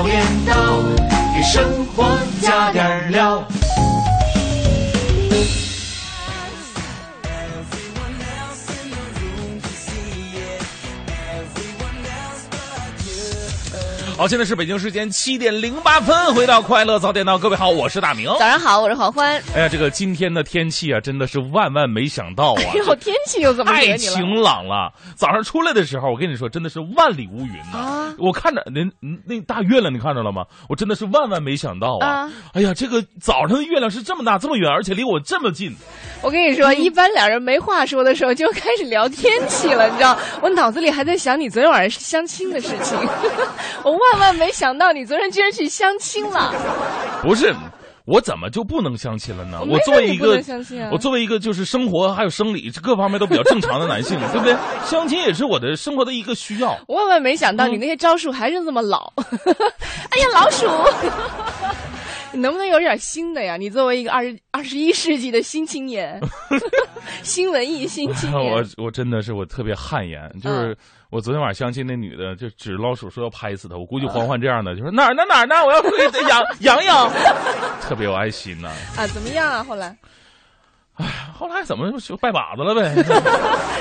早点到，给生活加点料。好，现在是北京时间七点零八分，回到快乐早点到，各位好，我是大明。早上好，我是黄欢。哎呀，这个今天的天气啊，真的是万万没想到啊！哎呦，天气又怎么惹太你了？晴朗了。早上出来的时候，我跟你说，真的是万里无云呐、啊我看着您嗯那大月亮，你看着了吗？我真的是万万没想到啊！啊哎呀，这个早上的月亮是这么大这么远，而且离我这么近。我跟你说，一般俩人没话说的时候，就开始聊天气了，你知道？我脑子里还在想你昨天晚上相亲的事情，我万万没想到你昨天居然去相亲了。不是，我怎么就不能相亲了呢？我作为一个我作为一个就是生活还有生理各方面都比较正常的男性，对不对？相亲也是我的生活的一个需要。万万没想到你那些招数还是这么老。哎呀，老鼠，你能不能有点新的呀？你作为一个二十二十一世纪的新青年，新文艺新青我年，我我真的是我特别汗颜，嗯就是我昨天晚上相亲那女的就指着老鼠说要拍死他，我估计欢欢这样的就说哪儿呢哪儿呢，我要养养养，特别有爱心呢、啊，怎么样啊？后来后来怎么就拜把子了呗？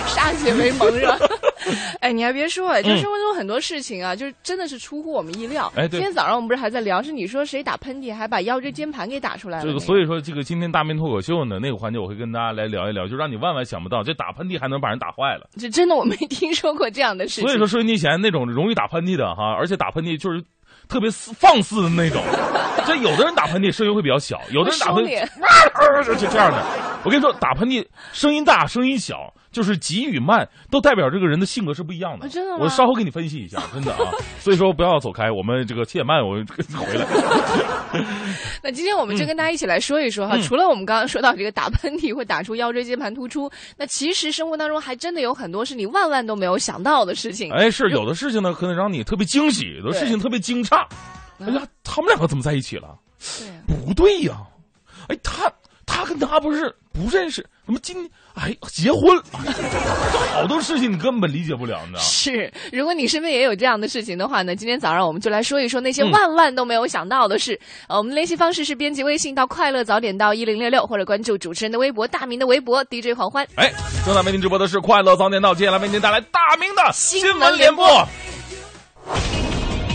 歃血为盟是吧？哎，你还别说，哎，就嗯生活中很多事情啊，就是真的是出乎我们意料。哎对今天早上我们不是还在聊，是你说谁打喷嚏还把腰椎间盘给打出来了那个？这个所以说这个今天大明脱口秀呢那个环节我会跟大家来聊一聊，就让你万万想不到，这打喷嚏还能把人打坏了。这真的我没听说过这样的事情。所以说收音机前那种容易打喷嚏的哈，而且打喷嚏就是特别肆放肆的那种。这有的人打喷嚏声音会比较小，有的人打喷嚏收敛啊就就这样的。我跟你说，打喷嚏声音大声音小，就是急与慢，都代表这个人的性格是不一样的。啊真的吗我稍后给你分析一下，真的啊。所以说不要走开，我们这个七点半我回来。那今天我们就跟大家一起来说一说哈，嗯除了我们刚刚说到这个打喷嚏会打出腰椎间盘突出，那其实生活当中还真的有很多是你万万都没有想到的事情。哎，是有的事情呢，可能让你特别惊喜，有的事情特别惊诧。哎呀，他们两个怎么在一起了？对啊不对呀、哎，他他跟他不是不认识，怎么今哎结婚？哎 好多事情你根本理解不了，你知道？是，如果你身边也有这样的事情的话呢，今天早上我们就来说一说那些嗯万万都没有想到的事。呃，我们的联系方式是编辑微信到快乐早点到一零六六，或者关注主持人的微博大明的微博 DJ 黄欢。哎，正在为您直播的是快乐早点到，接下来为您带来大明的新闻联播。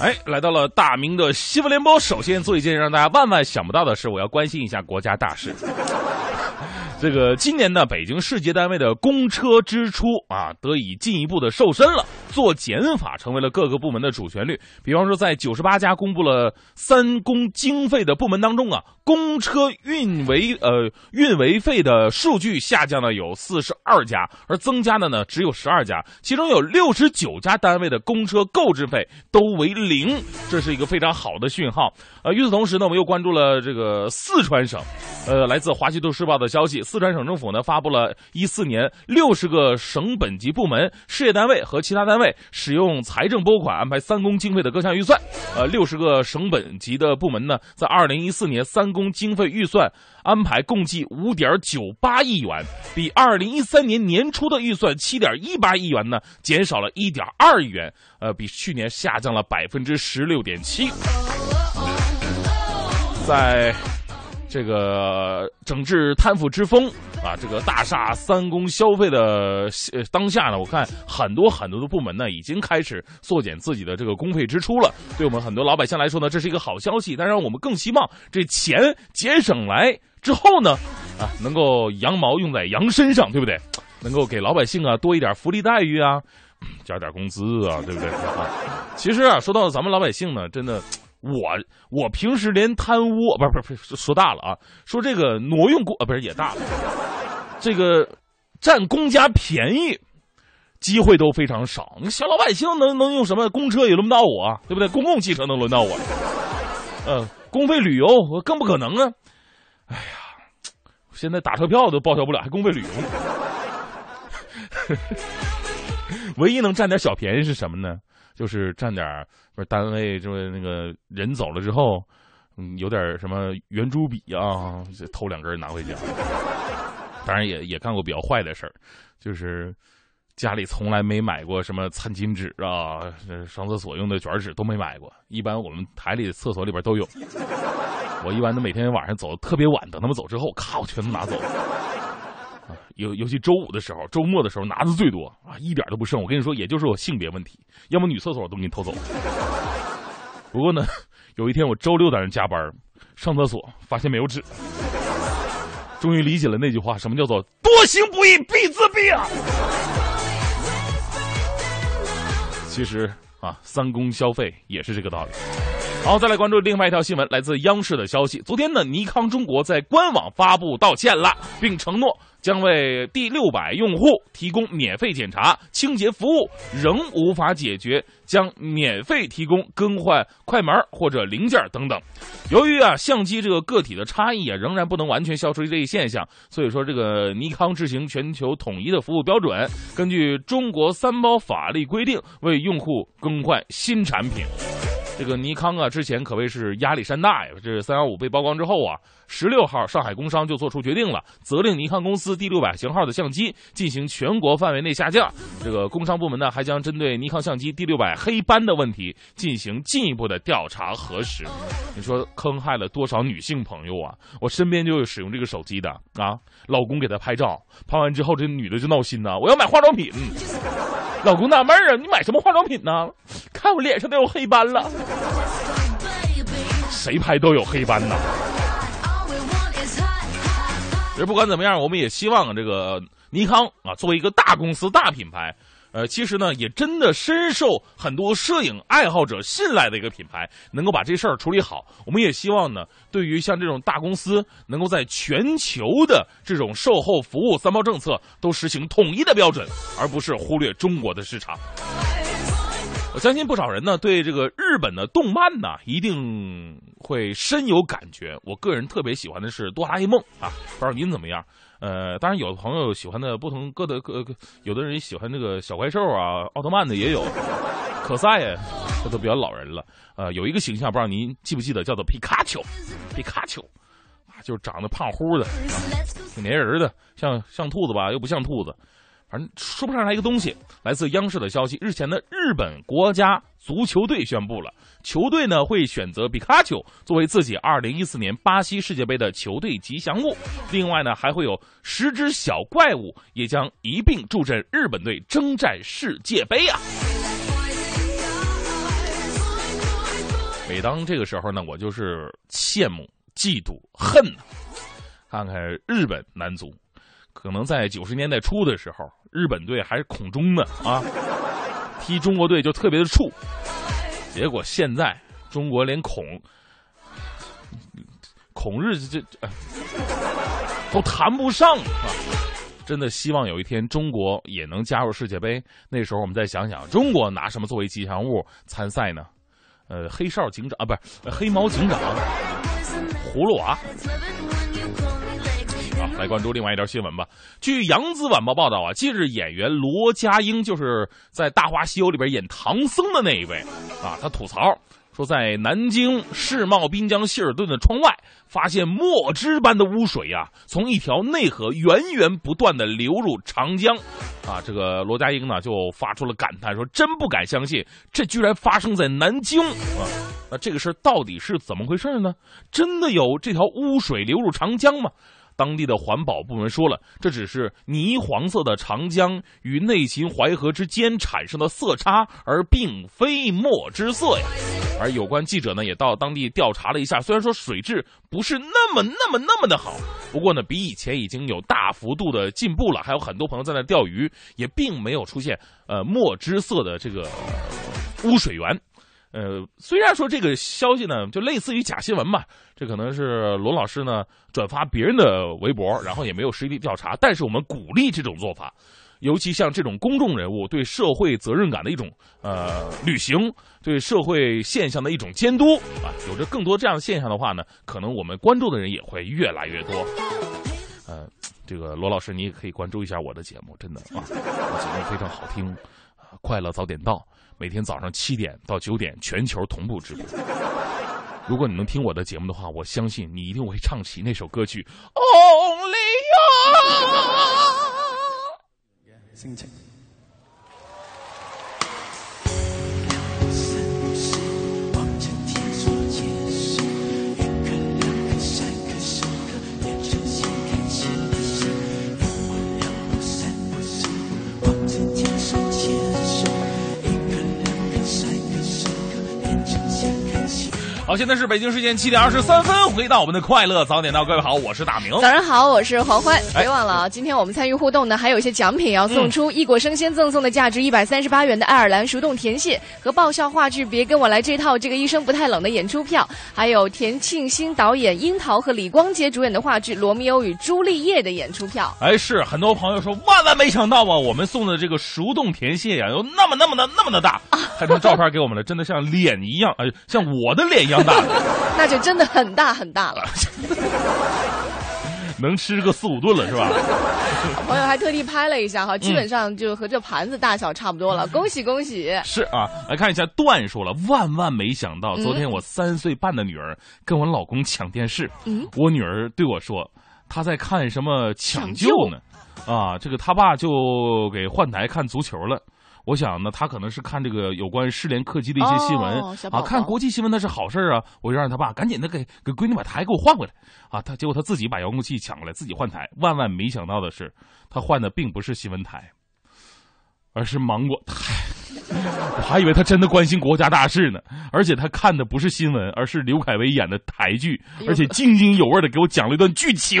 哎，来到了大明的新闻联播。首先做一件让大家万万想不到的事，我要关心一下国家大事。这个今年呢，北京市级单位的公车支出啊，得以进一步的瘦身了，做减法成为了各个部门的主旋律。比方说，在九十八家公布了三公经费的部门当中啊，公车运维呃运维费的数据下降了有四十二家，而增加的呢只有十二家，其中有六十九家单位的公车购置费都为零，这是一个非常好的讯号。呃，与此同时呢，我们又关注了这个四川省，呃，来自《华西都市报》的消息，四川省政府呢发布了一四年六十个省本级部门、事业单位和其他单位为使用财政拨款安排三公经费的各项预算。呃，六十个省本级的部门呢，在二零一四年三公经费预算安排共计五点九八亿元，比二零一三年年初的预算七点一八亿元呢，减少了一点二亿元，呃，比去年下降了百分之十六点七。在这个整治贪腐之风啊，这个大厦三公消费的当下呢，我看很多很多的部门呢，已经开始缩减自己的这个公费支出了。对我们很多老百姓来说呢，这是一个好消息。当然，我们更希望这钱节省来之后呢，啊，能够羊毛用在羊身上，对不对？能够给老百姓啊多一点福利待遇啊，加点工资啊，对不对？啊，其实啊，说到咱们老百姓呢，真的。我我平时连贪污不是不是不说大了啊，说这个挪用公啊不是也大了，这个占公家便宜机会都非常少。你小老百姓能能用什么公车也轮不到我，对不对？公共汽车能轮到我？呃，公费旅游我更不可能啊！哎呀，现在打车票都报销不了，还公费旅游？唯一能占点小便宜是什么呢？就是占点不是单位就是那个人走了之后，嗯，有点什么圆珠笔啊，偷两根拿回家。当然也也干过比较坏的事儿，就是家里从来没买过什么餐巾纸啊，上厕所用的卷纸都没买过。一般我们台里的厕所里边都有。我一般都每天晚上走特别晚，等他们走之后，咔，我全都拿走。尤尤其周五的时候，周末的时候拿的最多啊，一点都不剩。我跟你说，也就是我性别问题，要么女厕所都给你偷走。不过呢，有一天我周六在那加班，上厕所发现没有纸，终于理解了那句话，什么叫做多行不义必自毙啊！其实啊，三公消费也是这个道理。好，再来关注另外一条新闻，来自央视的消息。昨天呢，尼康中国在官网发布道歉了，并承诺。将为第六百用户提供免费检查、清洁服务，仍无法解决，将免费提供更换快门或者零件等等。由于啊，相机这个个体的差异啊，仍然不能完全消除这一现象，所以说这个尼康执行全球统一的服务标准，根据中国三包法律规定，为用户更换新产品。这个尼康啊，之前可谓是压力山大呀。这三幺五被曝光之后啊，十六号上海工商就做出决定了，责令尼康公司第六百型号的相机进行全国范围内下架。这个工商部门呢，还将针对尼康相机第六百黑斑的问题进行进一步的调查核实。你说坑害了多少女性朋友啊？我身边就有使用这个手机的啊，老公给她拍照，拍完之后这女的就闹心呐，我要买化妆品。老公纳闷啊，你买什么化妆品呢？看我脸上都有黑斑了，谁拍都有黑斑呐。其实不管怎么样，我们也希望这个尼康啊，作为一个大公司、大品牌。呃，其实呢，也真的深受很多摄影爱好者信赖的一个品牌，能够把这事儿处理好。我们也希望呢，对于像这种大公司，能够在全球的这种售后服务三包政策都实行统一的标准，而不是忽略中国的市场。我相信不少人呢，对这个日本的动漫呢，一定会深有感觉。我个人特别喜欢的是哆啦 A 梦啊，不知道您怎么样？呃，当然，有的朋友喜欢的不同各的各，有的人喜欢这个小怪兽啊、奥特曼的也有，可赛呀，这都比较老人了。呃，有一个形象，不知道您记不记得，叫做皮卡丘，皮卡丘，啊，就是长得胖乎的，挺粘人的，像像兔子吧，又不像兔子。反正说不上来一个东西。来自央视的消息，日前的日本国家足球队宣布了，球队呢会选择皮卡丘作为自己二零一四年巴西世界杯的球队吉祥物。另外呢，还会有十只小怪物也将一并助阵日本队征战世界杯啊！每当这个时候呢，我就是羡慕、嫉妒、恨呐！看看日本男足。可能在九十年代初的时候，日本队还是孔中呢啊，踢中国队就特别的怵。结果现在中国连孔孔日这都谈不上啊！真的希望有一天中国也能加入世界杯。那时候我们再想想，中国拿什么作为吉祥物参赛呢？呃，黑哨警长啊，不是黑猫警长，葫芦娃。来关注另外一条新闻吧。据《扬子晚报》报道啊，近日演员罗家英就是在《大话西游》里边演唐僧的那一位啊，他吐槽说，在南京世贸滨江希尔顿的窗外发现墨汁般的污水呀，从一条内河源源不断的流入长江啊。这个罗家英呢就发出了感叹，说真不敢相信，这居然发生在南京啊！那这个事儿到底是怎么回事呢？真的有这条污水流入长江吗？当地的环保部门说了，这只是泥黄色的长江与内秦淮河之间产生的色差，而并非墨汁色呀。而有关记者呢，也到当地调查了一下，虽然说水质不是那么那么那么的好，不过呢，比以前已经有大幅度的进步了。还有很多朋友在那钓鱼，也并没有出现呃墨汁色的这个污水源。呃，虽然说这个消息呢，就类似于假新闻嘛，这可能是罗老师呢转发别人的微博，然后也没有实地调查，但是我们鼓励这种做法，尤其像这种公众人物对社会责任感的一种呃履行，对社会现象的一种监督啊，有着更多这样的现象的话呢，可能我们关注的人也会越来越多。呃，这个罗老师，你也可以关注一下我的节目，真的啊，我节目非常好听，快乐早点到，每天早上七点到九点全球同步直播。如果你能听我的节目的话，我相信你一定会唱起那首歌曲《Only You》。心情。好，现在是北京时间七点二十三分，回到我们的快乐早点到，各位好，我是大明。早上好，我是黄欢。哎别忘了啊，今天我们参与互动呢，还有一些奖品要送出：一果生鲜赠送的价值一百三十八元的爱尔兰熟冻甜蟹和爆笑话剧《别跟我来》这套这个医生不太冷的演出票，还有田庆新导演樱桃和李光洁主演的话剧《罗密欧与朱丽叶》的演出票。哎，是很多朋友说，万万没想到啊，我们送的这个熟冻甜蟹呀、有那么那么的那么的大，拍成照片给我们了，真的像脸一样，哎，像我的脸一样大，那就真的很大很大了。能吃个四五顿了，是吧？朋友还特地拍了一下哈，基本上就和这盘子大小差不多了。恭喜恭喜！是啊，来看一下段说了，万万没想到，昨天我三岁半的女儿跟我老公抢电视，嗯我女儿对我说，她在看什么抢救呢？啊，这个他爸就给换台看足球了。我想呢，他可能是看这个有关失联客机的一些新闻、啊，看国际新闻那是好事儿啊，我就让他爸赶紧的给给闺女把台给我换回来啊。他结果他自己把遥控器抢过来，自己换台。万万没想到的是，他换的并不是新闻台，而是芒果台。我还以为他真的关心国家大事呢，而且他看的不是新闻，而是刘恺威演的台剧，而且津津有味的给我讲了一段剧情。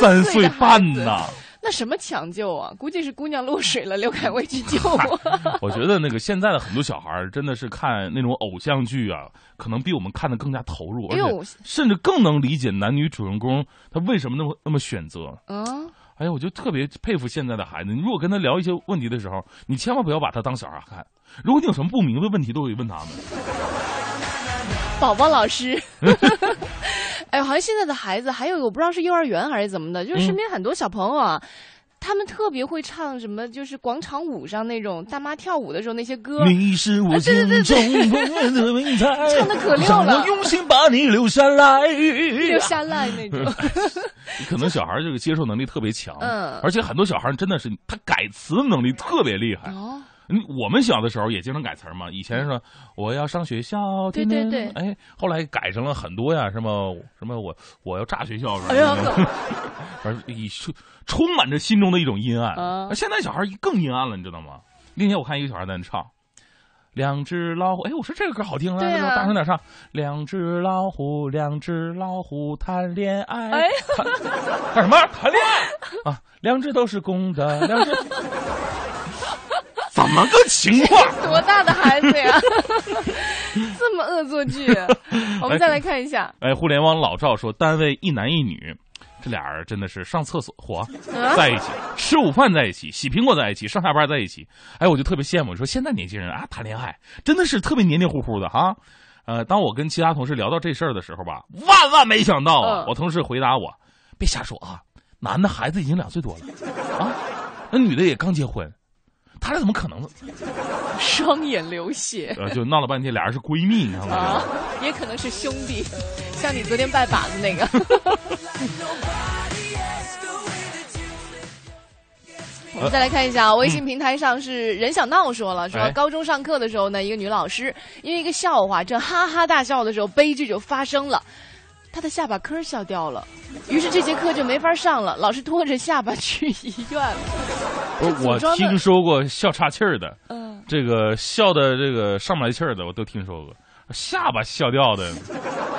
三岁半呐，那什么抢救啊？估计是姑娘落水了，刘恺威去救我。我觉得那个现在的很多小孩儿真的是看那种偶像剧啊，可能比我们看的更加投入，而且甚至更能理解男女主人公他为什么那么那么选择。嗯，哎呀，我就特别佩服现在的孩子。你如果跟他聊一些问题的时候，你千万不要把他当小孩看。如果你有什么不明白问题，都可以问他们。宝宝老师。哎，好像现在的孩子还有我不知道是幼儿园还是怎么的，就是身边很多小朋友啊。他们特别会唱什么，就是广场舞上那种大妈跳舞的时候那些歌，你是我心中永远 的美彩，唱得可溜了让我用心把你留下来。留下来那种。可能小孩这个接受能力特别强，嗯而且很多小孩真的是他改词能力特别厉害。哦，嗯，我们小的时候也经常改词儿嘛。以前说我要上学校，对对对哎，后来改成了很多呀，什么什么我我要炸学校，哎呀反正以充充满着心中的一种阴暗。啊现在小孩更阴暗了，你知道吗？那天我看一个小孩在那唱。两只老虎，哎，我说这个歌好听啊，啊大声点唱。两只老虎，两只老虎谈恋爱，哎谈 干什么？谈恋爱啊！两只都是公的，两只怎么个情况？多大的孩子呀？这么恶作剧。我们再来看一下，哎，互联网老赵说，单位一男一女，这俩人真的是上厕所嚯，啊在一起，吃午饭在一起，洗苹果在一起，上下班在一起。哎，我就特别羡慕，说现在年轻人啊，谈恋爱真的是特别黏黏糊糊的哈。呃，当我跟其他同事聊到这事儿的时候吧，万万没想到啊，嗯我同事回答我：“别瞎说啊，男的孩子已经两岁多了，啊，那女的也刚结婚，他俩怎么可能？双眼流血呃，就闹了半天，俩人是闺蜜，你看看。啊，也可能是兄弟，像你昨天拜把子那个。我们再来看一下，微信平台上是任小闹说了，说哎高中上课的时候呢，一个女老师因为一个笑话正哈哈大笑的时候，悲剧就发生了，她的下巴颏儿笑掉了，于是这节课就没法上了，老师拖着下巴去医院了。我听说过笑岔气儿的，嗯，这个笑的这个上不来气儿的，我都听说过。下巴笑掉的，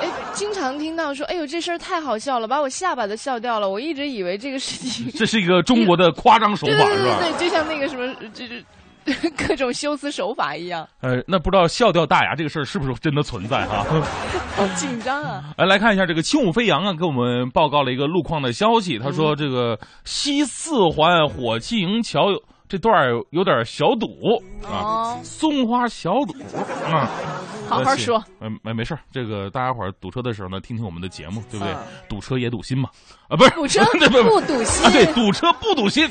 哎，经常听到说，哎呦，这事儿太好笑了，把我下巴都笑掉了。我一直以为这个事情 这是一个中国的夸张手法，是吧？对对对，就像那个什么，就是 各种修辞手法一样，呃，那不知道笑掉大牙这个事儿是不是真的存在哈？好紧张啊！来来看一下这个轻舞飞扬啊，给我们报告了一个路况的消息。他说这个西四环火器营桥有这段儿有点小堵啊，哦，松花小堵啊。好好说。嗯，没没事儿这个大家伙儿堵车的时候呢，听听我们的节目，对不对嗯？堵车也堵心嘛。啊，不是堵车 不堵心啊，对，堵车不堵心。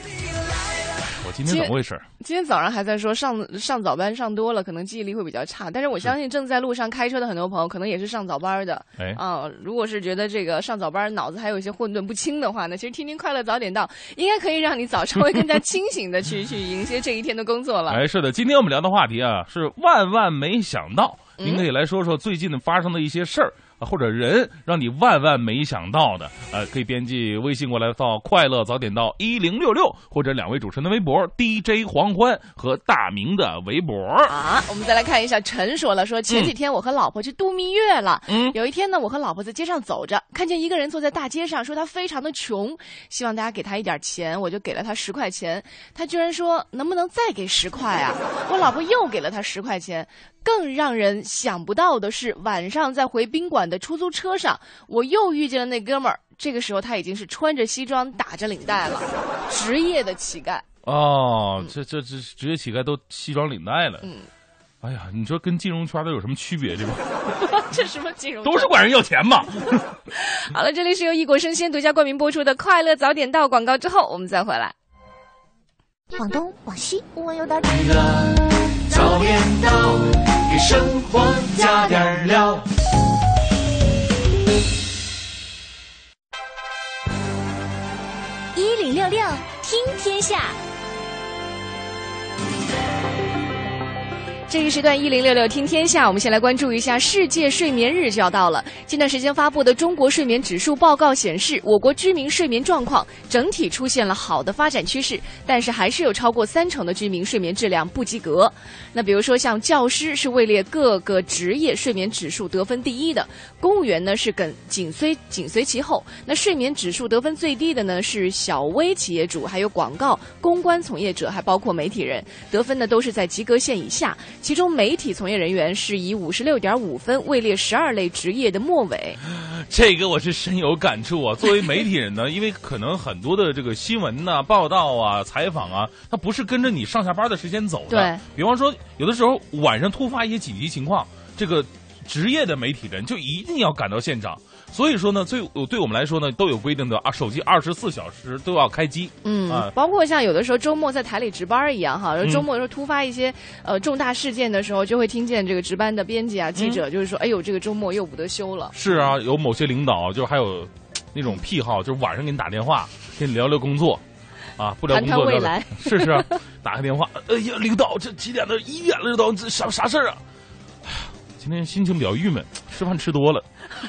我今天怎么回事？今天早上还在说上上早班上多了，可能记忆力会比较差。但是我相信正在路上开车的很多朋友，可能也是上早班的。哎啊、如果是觉得这个上早班脑子还有一些混沌不清的话呢，其实听听快乐早点到，应该可以让你早稍微更加清醒的去去迎接这一天的工作了。哎，是的，今天我们聊的话题啊是万万没想到，嗯您可以来说说最近发生的一些事儿啊，或者人让你万万没想到的，呃，可以编辑微信过来到快乐早点到一零六六，或者两位主持人的微博 DJ 黄欢和大明的微博。啊，我们再来看一下，陈说了，说前几天我和老婆去度蜜月了。嗯有一天呢，我和老婆在街上走着，看见一个人坐在大街上，说他非常的穷，希望大家给他一点钱，我就给了他十块钱。他居然说能不能再给十块啊？我老婆又给了他十块钱。更让人想不到的是，晚上在回宾馆的出租车上，我又遇见了那哥们儿。这个时候他已经是穿着西装打着领带了，职业的乞丐。哦，这这这职业乞丐都西装领带了。嗯，哎呀，你说跟金融圈都有什么区别？这个 这什么金融？都是管人要钱嘛。好了，这里是由异国生鲜独家冠名播出的《快乐早点到》广告之后，我们再回来。往东、往西，我有点快乐早点到，给生活加点料。天下。这一时段一零六六听天下，我们先来关注一下世界睡眠日就要到了。近段时间发布的中国睡眠指数报告显示，我国居民睡眠状况整体出现了好的发展趋势，但是还是有超过三成的居民睡眠质量不及格。那比如说像教师是位列各个职业睡眠指数得分第一的，公务员呢是跟紧随紧随其后。那睡眠指数得分最低的呢是小微企业主，还有广告、公关从业者，还包括媒体人，得分呢都是在及格线以下。其中媒体从业人员是以五十六点五分位列十二类职业的末尾。这个我是深有感触啊。作为媒体人呢，因为可能很多的这个新闻呐、报道啊、采访啊，它不是跟着你上下班的时间走的。对，比方说有的时候晚上突发一些紧急情况，这个职业的媒体人就一定要赶到现场。所以说呢，最对我们来说呢，都有规定的啊，手机二十四小时都要开机。嗯，啊包括像有的时候周末在台里值班一样哈，嗯周末的时候突发一些呃重大事件的时候，就会听见这个值班的编辑啊、记嗯者就是说，哎呦，这个周末又不得休了。是啊，有某些领导就还有那种癖好，就是晚上给你打电话，跟你聊聊工作。啊，不聊工作未来 是是啊，打个电话，哎呀，领导，这几点了？一点了，这都这啥啥事儿啊？今天心情比较郁闷，吃饭吃多了。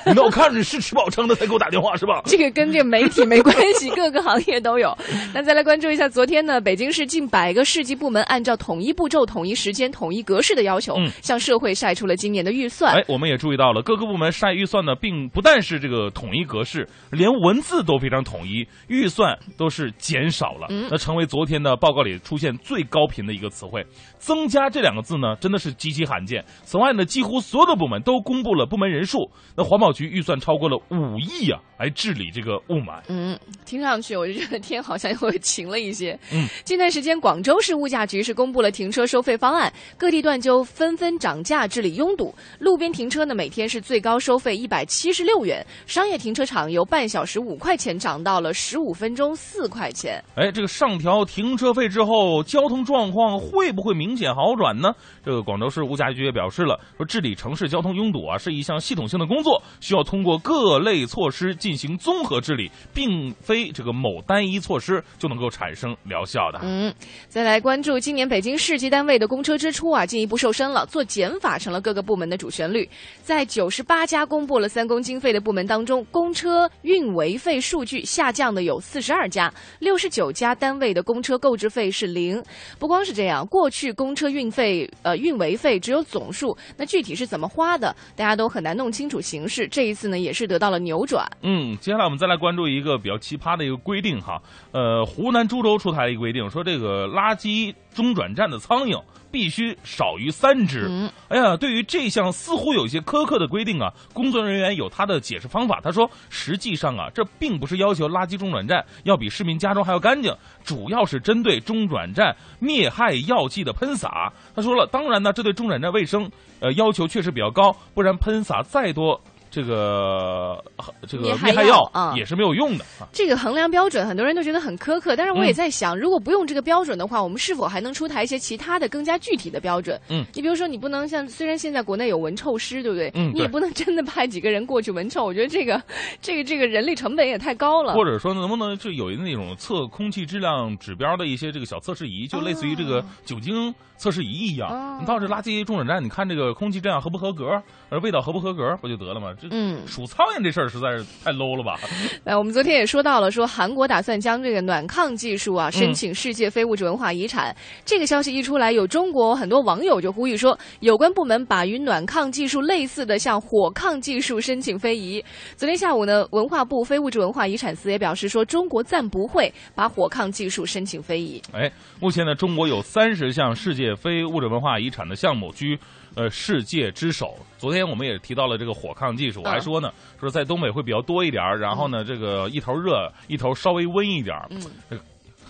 领导，我看着你是吃饱撑的才给我打电话是吧？这个跟这个媒体没关系，各个行业都有。那再来关注一下，昨天呢，北京市近百个市级部门按照统一步骤、统一时间、统一格式的要求，嗯向社会晒出了今年的预算。哎，我们也注意到了，各个部门晒预算呢，并不但是这个统一格式，连文字都非常统一，预算都是减少了，嗯那成为昨天的报告里出现最高频的一个词汇。增加这两个字呢，真的是极其罕见。此外呢，几乎所有的部门都公布了部门人数。那环保局预算超过了五亿啊，来治理这个雾霾。嗯，听上去我就觉得天好像又晴了一些。嗯，近段时间，广州市物价局是公布了停车收费方案，各地段就纷纷涨价治理拥堵。路边停车呢，每天是最高收费一百七十六元，商业停车场由半小时五块钱涨到了十五分钟四块钱。哎，这个上调停车费之后，交通状况会不会明显好转呢？这个广州市物价局也表示了，说治理城市交通拥堵啊是一项系统性的工作，需要通过各类措施进行综合治理，并非这个某单一措施就能够产生疗效的。嗯，再来关注今年北京市级单位的公车支出啊，进一步瘦身了，做减法成了各个部门的主旋律。在九十八家公布了三公经费的部门当中，公车运维费数据下降的有四十二家，六十九家单位的公车购置费是零。不光是这样，过去公车运费呃运维费只有总数，那具体是怎么花的，大家都很难弄清楚形势。势，这一次呢也是得到了扭转。嗯，接下来我们再来关注一个比较奇葩的一个规定哈，呃，湖南株洲出台了一个规定，说这个垃圾中转站的苍蝇必须少于三只。嗯，哎呀，对于这项似乎有一些苛刻的规定啊，工作人员有他的解释方法。他说，实际上啊，这并不是要求垃圾中转站要比市民家中还要干净，主要是针对中转站灭害药剂的喷洒。他说了，当然呢，这对中转站卫生呃要求确实比较高，不然喷洒再多。这个这个灭害药啊也是没有用的啊。这个衡量标准，很多人都觉得很苛刻，但是我也嗯在想，如果不用这个标准的话，我们是否还能出台一些其他的更加具体的标准？嗯，你比如说，你不能像虽然现在国内有闻臭师，对不对？嗯你也不能真的派几个人过去闻臭，我觉得这个这个这个人力成本也太高了。或者说，能不能就有那种测空气质量指标的一些这个小测试仪，就类似于这个哦酒精测试仪一样。哦你到这垃圾中转站，你看这个空气质量合不合格，呃，味道合不合格，不就得了吗？这嗯数苍蝇这事儿实在是太 low 了吧？哎，我们昨天也说到了，说韩国打算将这个暖炕技术嗯啊申请世界非物质文化遗产。这个消息一出来，有中国很多网友就呼吁说，有关部门把与暖炕技术类似的向火炕技术申请非遗。昨天下午呢，文化部非物质文化遗产司也表示说，中国暂不会把火炕技术申请非遗。哎，目前呢，中国有三十项世界非物质文化遗产的项目居呃世界之首。昨天我们也提到了这个火炕技术，我还嗯说呢，说在东北会比较多一点儿，然后呢，这个一头热，一头稍微温一点儿。嗯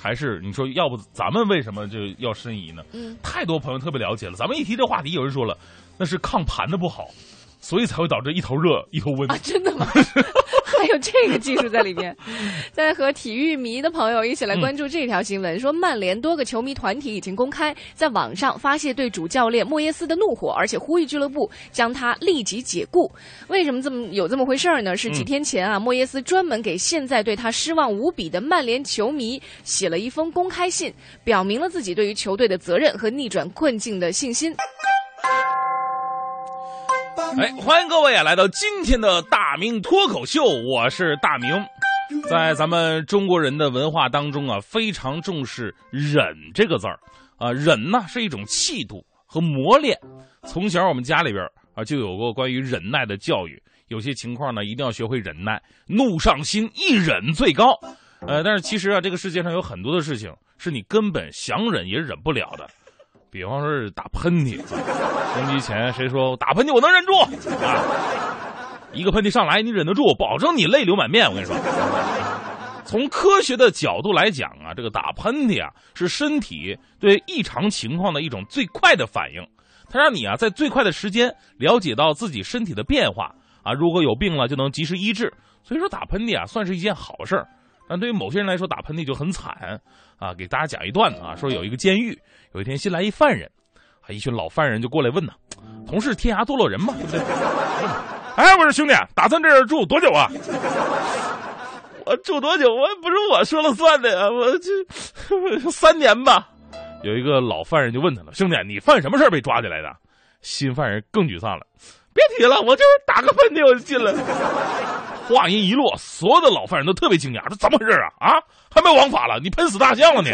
还是你说，要不咱们为什么就要申遗呢？嗯，太多朋友特别了解了。咱们一提这话题，有人说了，那是炕盘的不好，所以才会导致一头热一头温。啊，真的吗？还有这个技术在里面。在和体育迷的朋友一起来关注这条新闻，说曼联多个球迷团体已经公开在网上发泄对主教练莫耶斯的怒火，而且呼吁俱乐部将他立即解雇。为什么这么有这么回事儿呢？是几天前啊，莫耶斯专门给现在对他失望无比的曼联球迷写了一封公开信，表明了自己对于球队的责任和逆转困境的信心。哎，欢迎各位啊，来到今天的大明脱口秀，我是大明。在咱们中国人的文化当中啊，非常重视忍这个字儿啊，忍呢是一种气度和磨练。从小我们家里边啊就有过关于忍耐的教育，有些情况呢一定要学会忍耐，怒上心，一忍最高。呃，但是其实啊，这个世界上有很多的事情是你根本想忍也忍不了的，比方说是打喷嚏。登机前谁说打喷嚏我能忍住啊？一个喷嚏上来你忍得住，保证你泪流满面。我跟你说，从科学的角度来讲啊，这个打喷嚏啊是身体对异常情况的一种最快的反应，它让你啊在最快的时间了解到自己身体的变化啊，如果有病了就能及时医治。所以说打喷嚏啊算是一件好事儿，但对于某些人来说打喷嚏就很惨啊。给大家讲一段子啊，说有一个监狱，有一天新来一犯人。啊，一群老犯人就过来问呢，同是天涯堕落人嘛，对不对？问哎，我说兄弟，打算这儿住多久啊？我住多久？我不是我说了算的呀，我这 三年吧。有一个老犯人就问他了，兄弟，你犯什么事儿被抓起来的？新犯人更沮丧了，别提了，我就是打个喷嚏我就进来了。话音一落，所有的老犯人都特别惊讶，这怎么回事啊？啊，还没王法了？你喷死大象了你？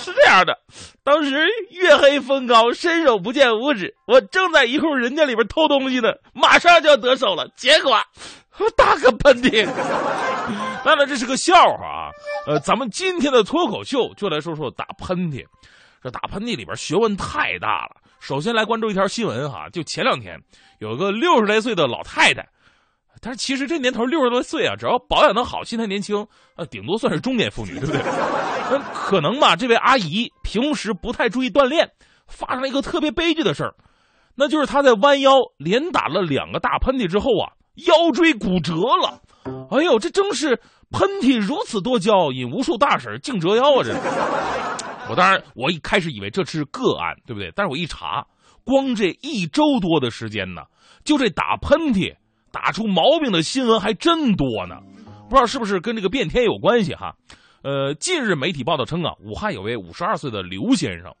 是这样的，当时月黑风高，伸手不见五指，我正在一户人家里边偷东西呢，马上就要得手了，结果我打个喷嚏。当然这是个笑话啊，呃，咱们今天的脱口秀就来说说打喷嚏。这打喷嚏里边学问太大了。首先来关注一条新闻哈，就前两天有个六十来岁的老太太。但是其实这年头六十多岁啊，只要保养的好，心态年轻，呃，顶多算是中年妇女，对不对？那可能吧，这位阿姨平时不太注意锻炼，发生了一个特别悲剧的事儿，那就是她在弯腰连打了两个大喷嚏之后啊，腰椎骨折了。哎呦，这正是喷嚏如此多娇，引无数大婶竞折腰啊！这，我当然我一开始以为这是个案，对不对？但是我一查，光这一周多的时间呢，就这打喷嚏。打出毛病的新闻还真多呢，不知道是不是跟这个变天有关系哈？呃，近日媒体报道称啊，武汉有位五十二岁的刘先生，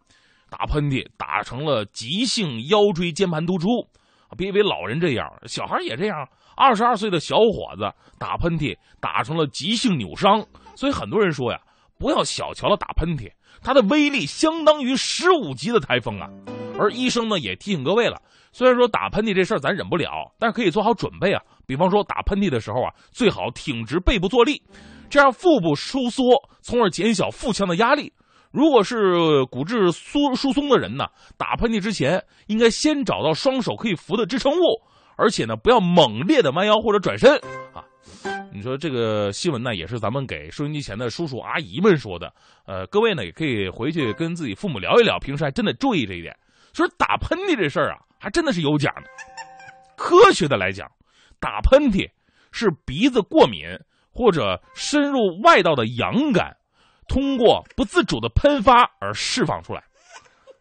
打喷嚏打成了急性腰椎间盘突出，别以为老人这样，小孩也这样。二十二岁的小伙子打喷嚏打成了急性扭伤，所以很多人说呀，不要小瞧了打喷嚏，它的威力相当于十五级的台风啊！而医生呢也提醒各位了，虽然说打喷嚏这事儿咱忍不了，但是可以做好准备啊。比方说打喷嚏的时候啊，最好挺直背部坐立，这样腹部收缩，从而减小腹腔的压力。如果是骨质疏疏松的人呢，打喷嚏之前应该先找到双手可以扶的支撑物，而且呢不要猛烈的弯腰或者转身啊。你说这个新闻呢，也是咱们给收音机前的叔叔阿姨们说的。呃，各位呢也可以回去跟自己父母聊一聊，平时还真得注意这一点。说打喷嚏这事儿啊，还真的是有讲的。科学的来讲，打喷嚏是鼻子过敏或者深入外道的痒感。通过不自主的喷发而释放出来。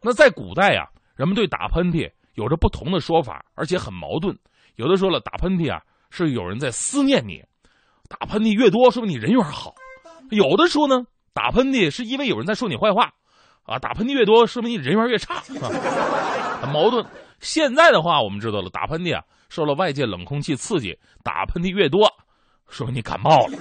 那在古代呀，人们对打喷嚏有着不同的说法，而且很矛盾。有的说了，打喷嚏啊是有人在思念你，打喷嚏越多说明你人缘好；有的说呢，打喷嚏是因为有人在说你坏话，啊，打喷嚏越多说明你人缘越差，很矛盾。现在的话，我们知道了，打喷嚏啊受了外界冷空气刺激，打喷嚏越多，说明你感冒了。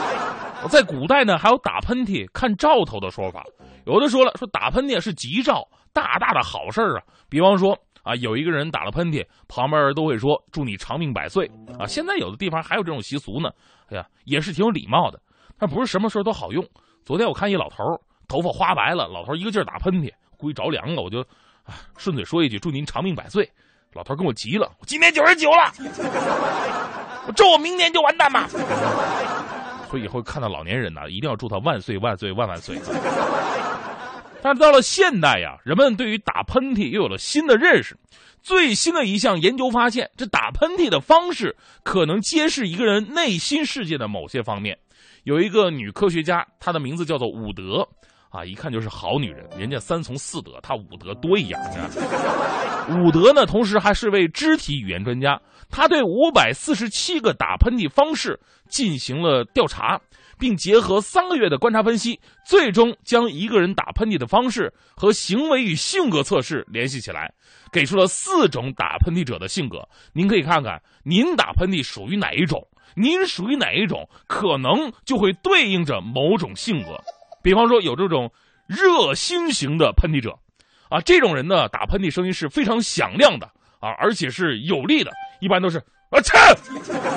在古代呢，还有打喷嚏看兆头的说法。有的说了，说打喷嚏是吉兆，大大的好事啊。比方说啊，有一个人打了喷嚏，旁边人都会说祝你长命百岁啊。现在有的地方还有这种习俗呢。哎呀，也是挺有礼貌的，但不是什么时候都好用。昨天我看一老头头发花白了，老头一个劲儿打喷嚏，估计着凉了，我就顺嘴说一句祝您长命百岁。老头跟我急了，我今年九十九了，我咒我明年就完蛋吧。所以以后看到老年人呢，一定要祝他万岁万岁万万岁。但是到了现代呀，人们对于打喷嚏又有了新的认识。最新的一项研究发现，这打喷嚏的方式可能揭示一个人内心世界的某些方面。有一个女科学家，她的名字叫做伍德。啊，一看就是好女人，人家三从四德，她五德多一样。五德呢，同时还是位肢体语言专家，他对五百四十七个打喷嚏方式进行了调查，并结合三个月的观察分析，最终将一个人打喷嚏的方式和行为与性格测试联系起来，给出了四种打喷嚏者的性格。您可以看看，您打喷嚏属于哪一种？您属于哪一种，可能就会对应着某种性格。比方说，有这种热心型的喷嚏者，啊，这种人呢，打喷嚏声音是非常响亮的啊，而且是有力的，一般都是啊切。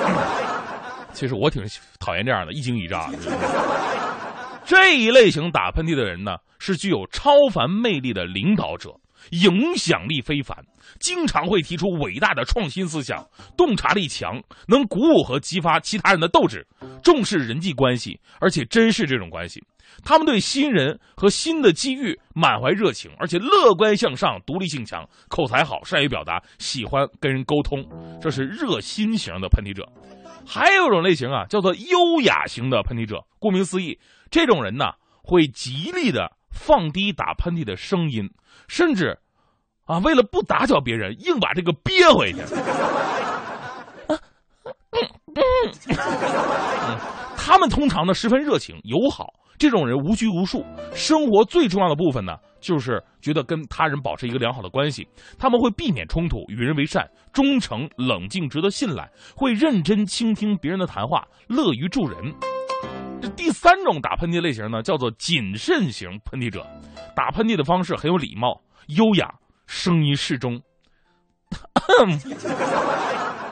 其实我挺讨厌这样的，一惊一乍。这一类型打喷嚏的人呢，是具有超凡魅力的领导者，影响力非凡，经常会提出伟大的创新思想，洞察力强，能鼓舞和激发其他人的斗志，重视人际关系，而且珍视这种关系。他们对新人和新的机遇满怀热情，而且乐观向上、独立性强、口才好、善于表达、喜欢跟人沟通，这是热心型的喷嚏者。还有一种类型啊，叫做优雅型的喷嚏者。顾名思义，这种人呢会极力的放低打喷嚏的声音，甚至啊为了不打搅别人，硬把这个憋回去。他们通常呢十分热情友好。这种人无拘无束，生活最重要的部分呢，就是觉得跟他人保持一个良好的关系。他们会避免冲突，与人为善，忠诚、冷静，值得信赖，会认真倾听别人的谈话，乐于助人。这第三种打喷嚏类型呢，叫做谨慎型喷嚏者，打喷嚏的方式很有礼貌、优雅，声音适中，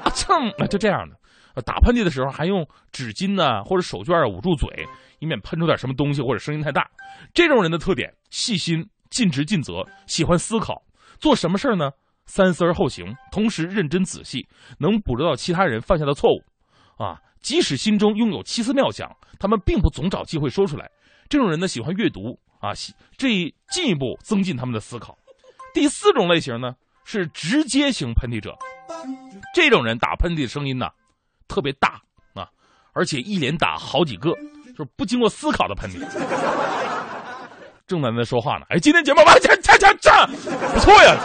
啊蹭，就这样的。打喷嚏的时候还用纸巾呢或者手绢捂住嘴。以免喷出点什么东西或者声音太大。这种人的特点：细心、尽职尽责，喜欢思考，做什么事儿呢？三思而后行，同时认真仔细，能捕捉到其他人犯下的错误。啊，即使心中拥有奇思妙想，他们并不总找机会说出来。这种人呢，喜欢阅读啊，这进一步增进他们的思考。第四种类型呢，是直接型喷嚏者。这种人打喷嚏的声音呢，特别大啊，而且一连打好几个。就是不经过思考的喷嚏，正在那说话呢。哎，今天节目完，掐掐掐掐，不错呀。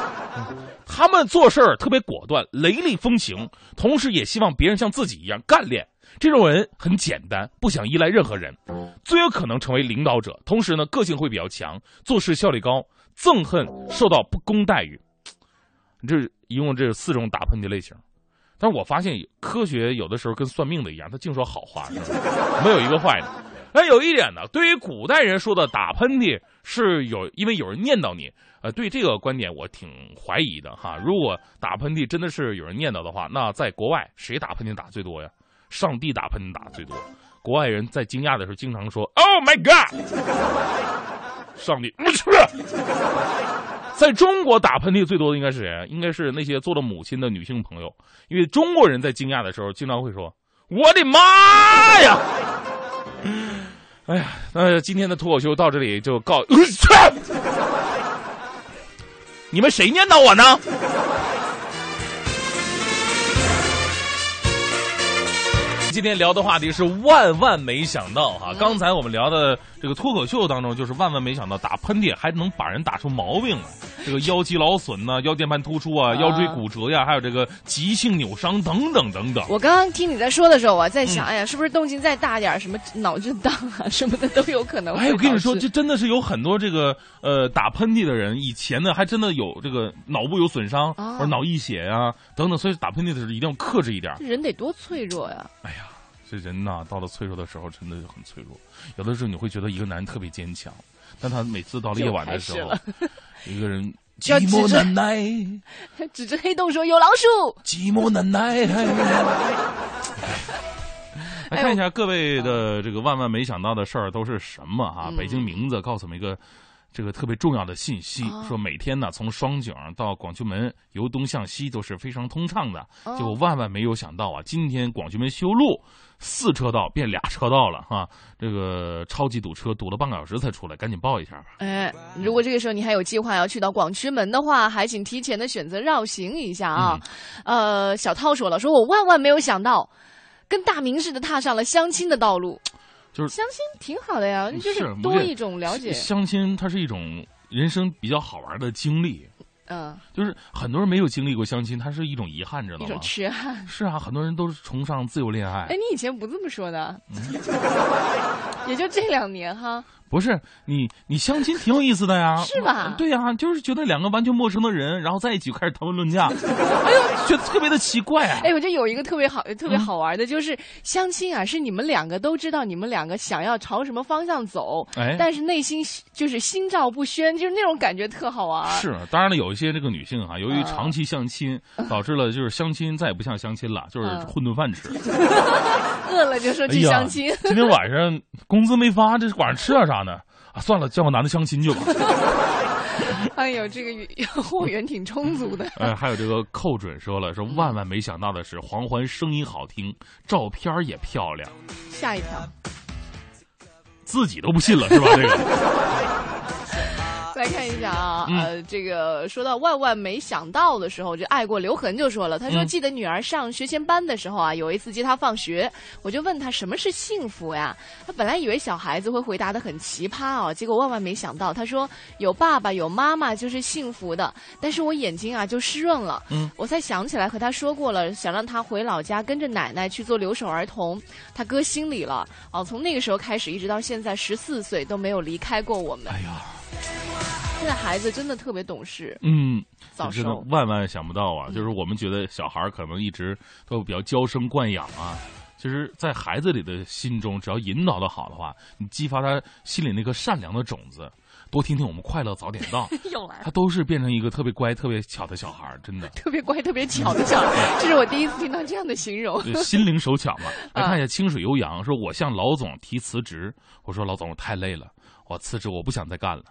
他们做事儿特别果断，雷厉风行，同时也希望别人像自己一样干练。这种人很简单，不想依赖任何人，最有可能成为领导者。同时呢，个性会比较强，做事效率高，憎恨受到不公待遇。这一共这四种打喷嚏类型。但是我发现科学有的时候跟算命的一样，他净说好话，没有一个坏的。哎，有一点呢，对于古代人说的打喷嚏是有，因为有人念叨你。呃，对这个观点我挺怀疑的哈。如果打喷嚏真的是有人念叨的话，那在国外谁打喷嚏打最多呀？上帝打喷嚏打最多。国外人在惊讶的时候经常说 “Oh my God”，上帝，我去。在中国打喷嚏最多的应该是谁啊？应该是那些做了母亲的女性朋友，因为中国人在惊讶的时候经常会说：“我的妈呀！”哎呀，那今天的脱口秀到这里就告。你们谁念叨我呢？今天聊的话题是万万没想到哈！刚才我们聊的这个脱口秀当中，就是万万没想到打喷嚏还能把人打出毛病来。这个腰肌劳损呐，腰间盘突出啊，腰椎骨折呀，还有这个急性扭伤等等等等。我刚刚听你在说的时候，我在想，哎呀，是不是动静再大点什么脑震荡啊什么的都有可能？哎，我跟你说，这真的是有很多这个呃打喷嚏的人，以前呢还真的有这个脑部有损伤或者脑溢血呀等等，所以打喷嚏的时候一定要克制一点。人得多脆弱呀！哎呀，这人呐，到了脆弱的时候，真的就很脆弱。有的时候你会觉得一个男人特别坚强，但他每次到了夜晚的时候，一个人。寂寞难耐，指着黑洞说：“有老鼠。”寂寞难耐。来看一下各位的这个万万没想到的事儿都是什么啊？北京名字告诉我们一个这个特别重要的信息，说每天呢从双井到广渠门由东向西都是非常通畅的。结果万万没有想到啊，今天广渠门修路。四车道变俩车道了哈，这个超级堵车，堵了半个小时才出来，赶紧报一下吧。哎，如果这个时候你还有计划要去到广渠门的话，还请提前的选择绕行一下啊。呃，小涛说了，说我万万没有想到，跟大明似的踏上了相亲的道路。就是相亲挺好的呀，就是多一种了解。相亲它是一种人生比较好玩的经历。嗯，就是很多人没有经历过相亲，它是一种遗憾，知道吗？一种痴汉。是啊，很多人都是崇尚自由恋爱。哎，你以前不这么说的，也就这两年哈。不是你，你相亲挺有意思的呀，是吧？对呀，就是觉得两个完全陌生的人，然后在一起开始谈婚论嫁，哎呦，觉得特别的奇怪啊！哎，我这有一个特别好、特别好玩的，就是相亲啊，是你们两个都知道你们两个想要朝什么方向走，哎，但是内心就是心照不宣，就是那种感觉特好玩。是，当然了，有一些这个女性啊，由于长期相亲，导致了就是相亲再也不像相亲了，就是混顿饭吃。饿了就说去相亲。今天晚上工资没发，这晚上吃点啥呢？啊，算了，叫个男的相亲去吧。哎呦，这个货源挺充足的。哎，还有这个寇准说了，说万万没想到的是，黄欢声音好听，照片也漂亮。下一条，自己都不信了是吧？这个。啊，呃，这个说到万万没想到的时候，就爱过刘恒就说了，他说记得女儿上学前班的时候啊，有一次接她放学，我就问她什么是幸福呀？他本来以为小孩子会回答的很奇葩哦，结果万万没想到，他说有爸爸有妈妈就是幸福的。但是我眼睛啊就湿润了，嗯，我才想起来和他说过了，想让他回老家跟着奶奶去做留守儿童，他搁心里了。哦，从那个时候开始一直到现在十四岁都没有离开过我们。哎呀。现在孩子真的特别懂事，嗯，早熟。万万想不到啊！就是我们觉得小孩可能一直都比较娇生惯养啊，其实，在孩子里的心中，只要引导的好的话，你激发他心里那颗善良的种子，多听听我们快乐早点到，又来，他都是变成一个特别乖、特别巧的小孩真的。特别乖、特别巧的小孩，这是我第一次听到这样的形容。心灵手巧嘛，来看一下清水悠扬说：“我向老总提辞职，我说老总我太累了，我辞职，我不想再干了。”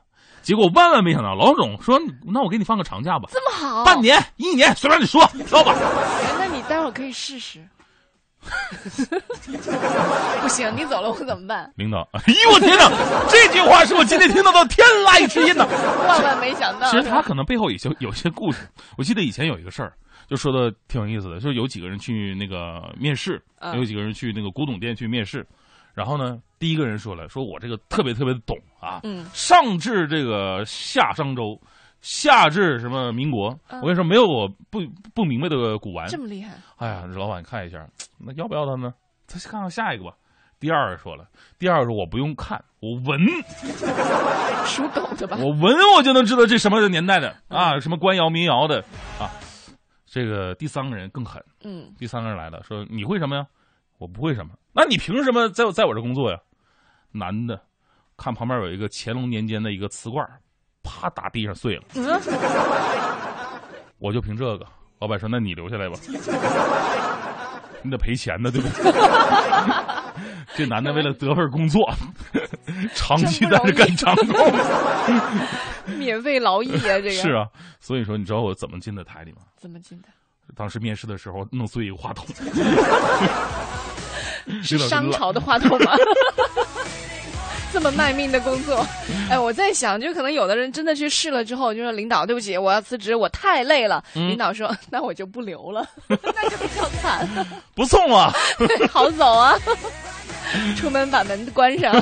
结果万万没想到，老总说：“那我给你放个长假吧，这么好，半年、一年，随便你说，挑吧。”那你待会儿可以试试。不行，你走了我怎么办？领导，哎呦我天哪！这句话是我今天听到的天籁之音呐！万万没想到。其实他可能背后有些有些故事。我记得以前有一个事儿，就说的挺有意思的，就是有几个人去那个面试，有几个人去那个古董店去面试。然后呢，第一个人说了，说我这个特别特别的懂啊，上至这个夏商周，下至什么民国，我跟你说，没有我不不明白的古玩。这么厉害？哎呀，老板看一下，那要不要他呢？再看看下一个吧。第二个说了，第二个说我不用看，我闻，属狗的吧？我闻我就能知道这什么年代的啊，什么官窑民窑的啊。这个第三个人更狠，嗯，第三个人来了，说你会什么呀？我不会什么。那你凭什么在在我这工作呀？男的，看旁边有一个乾隆年间的一个瓷罐，啪打地上碎了。嗯，我就凭这个，老板说那你留下来吧，你得赔钱呢，对不对？这男的为了得份工作，长期在这干长工。免费劳役啊，这个是啊，所以说你知道我怎么进的台里吗？怎么进的？当时面试的时候弄碎一个话筒，是商朝的话筒吗？这么卖命的工作，哎，我在想，就可能有的人真的去试了之后，就说领导，对不起，我要辞职，我太累了。领导说，那我就不留了，那就比较惨。不送啊，好走啊，出门把门关上。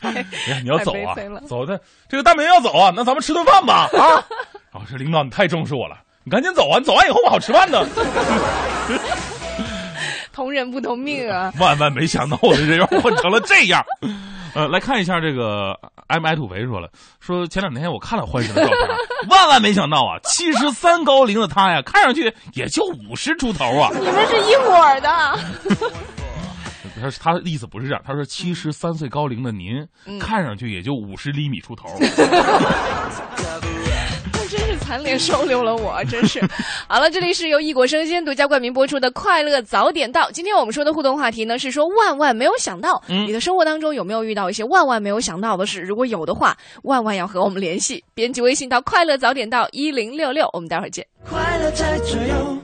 哎，你要走啊，走的这个大明要走啊，那咱们吃顿饭吧啊！我说领导，你太重视我了，你赶紧走啊，你走完以后我好吃饭呢。同人不同命啊！万万没想到我的人缘混成了这样。呃，来看一下这个 M I 土肥说了，说前两天我看了欢神的照片，万万没想到啊，七十三高龄的他呀，看上去也就五十出头啊。你们是一伙的。他他的意思不是这样，他说七十三岁高龄的您，看上去也就五十厘米出头。真是残联收留了我，真是。好了，这里是由异果生鲜独家冠名播出的《快乐早点到》。今天我们说的互动话题呢，是说万万没有想到，你的生活当中有没有遇到一些万万没有想到的事？如果有的话，万万要和我们联系，编辑微信到“快乐早点到一零六六”，我们待会儿见。快乐在左右，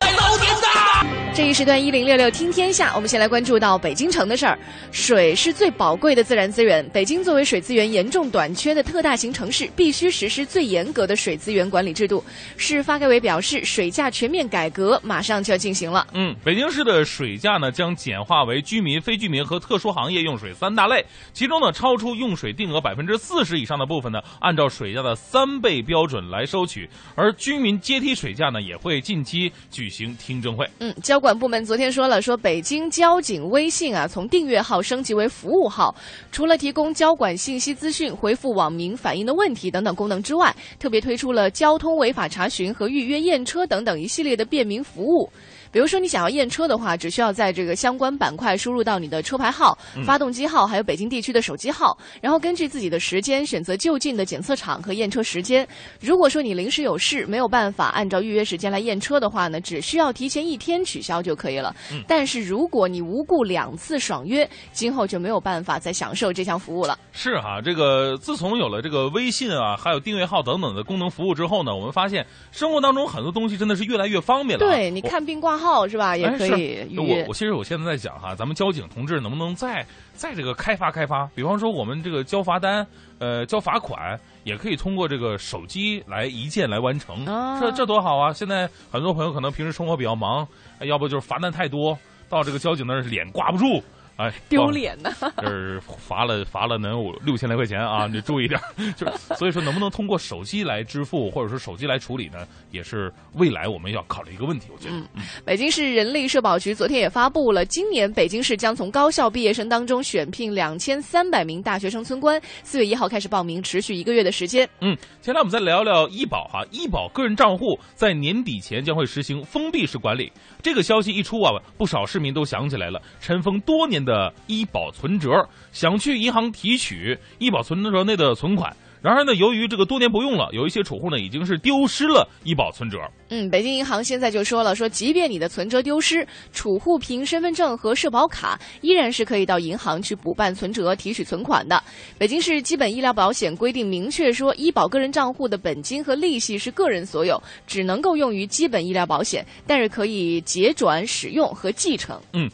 早点到。这一时段一零六六听天下，我们先来关注到北京城的事儿。水是最宝贵的自然资源，北京作为水资源严重短缺的特大型城市，必须实施最严格的水资源管理制度。市发改委表示，水价全面改革马上就要进行了。嗯，北京市的水价呢将简化为居民、非居民和特殊行业用水三大类，其中呢超出用水定额百分之四十以上的部分呢，按照水价的三倍标准来收取，而居民阶梯水价呢也会近期举行听证会。嗯，交。管部门昨天说了，说北京交警微信啊，从订阅号升级为服务号，除了提供交管信息资讯、回复网民反映的问题等等功能之外，特别推出了交通违法查询和预约验车等等一系列的便民服务。比如说，你想要验车的话，只需要在这个相关板块输入到你的车牌号、发动机号，还有北京地区的手机号，然后根据自己的时间选择就近的检测场和验车时间。如果说你临时有事没有办法按照预约时间来验车的话呢，只需要提前一天取消就可以了。但是如果你无故两次爽约，今后就没有办法再享受这项服务了。是哈，这个自从有了这个微信啊，还有订阅号等等的功能服务之后呢，我们发现生活当中很多东西真的是越来越方便了。对，你看病挂。号是吧？也可以预约。我我其实我现在在讲哈，咱们交警同志能不能再再这个开发开发？比方说我们这个交罚单，呃，交罚款也可以通过这个手机来一键来完成。这这多好啊！现在很多朋友可能平时生活比较忙，要不就是罚单太多，到这个交警那儿脸挂不住。哎，丢脸呢！就是罚了罚了能有六千来块钱啊！你注意点，就是所以说能不能通过手机来支付，或者说手机来处理呢？也是未来我们要考虑一个问题。我觉得，嗯，北京市人力社保局昨天也发布了，今年北京市将从高校毕业生当中选聘两千三百名大学生村官，四月一号开始报名，持续一个月的时间。嗯，接下来我们再聊聊医保哈，医保个人账户在年底前将会实行封闭式管理。这个消息一出啊，不少市民都想起来了，尘封多年的医保存折，想去银行提取医保存折内的存款。然而呢，由于这个多年不用了，有一些储户呢已经是丢失了医保存折。嗯，北京银行现在就说了，说即便你的存折丢失，储户凭身份证和社保卡依然是可以到银行去补办存折、提取存款的。北京市基本医疗保险规定明确说，医保个人账户的本金和利息是个人所有，只能够用于基本医疗保险，但是可以结转使用和继承。嗯。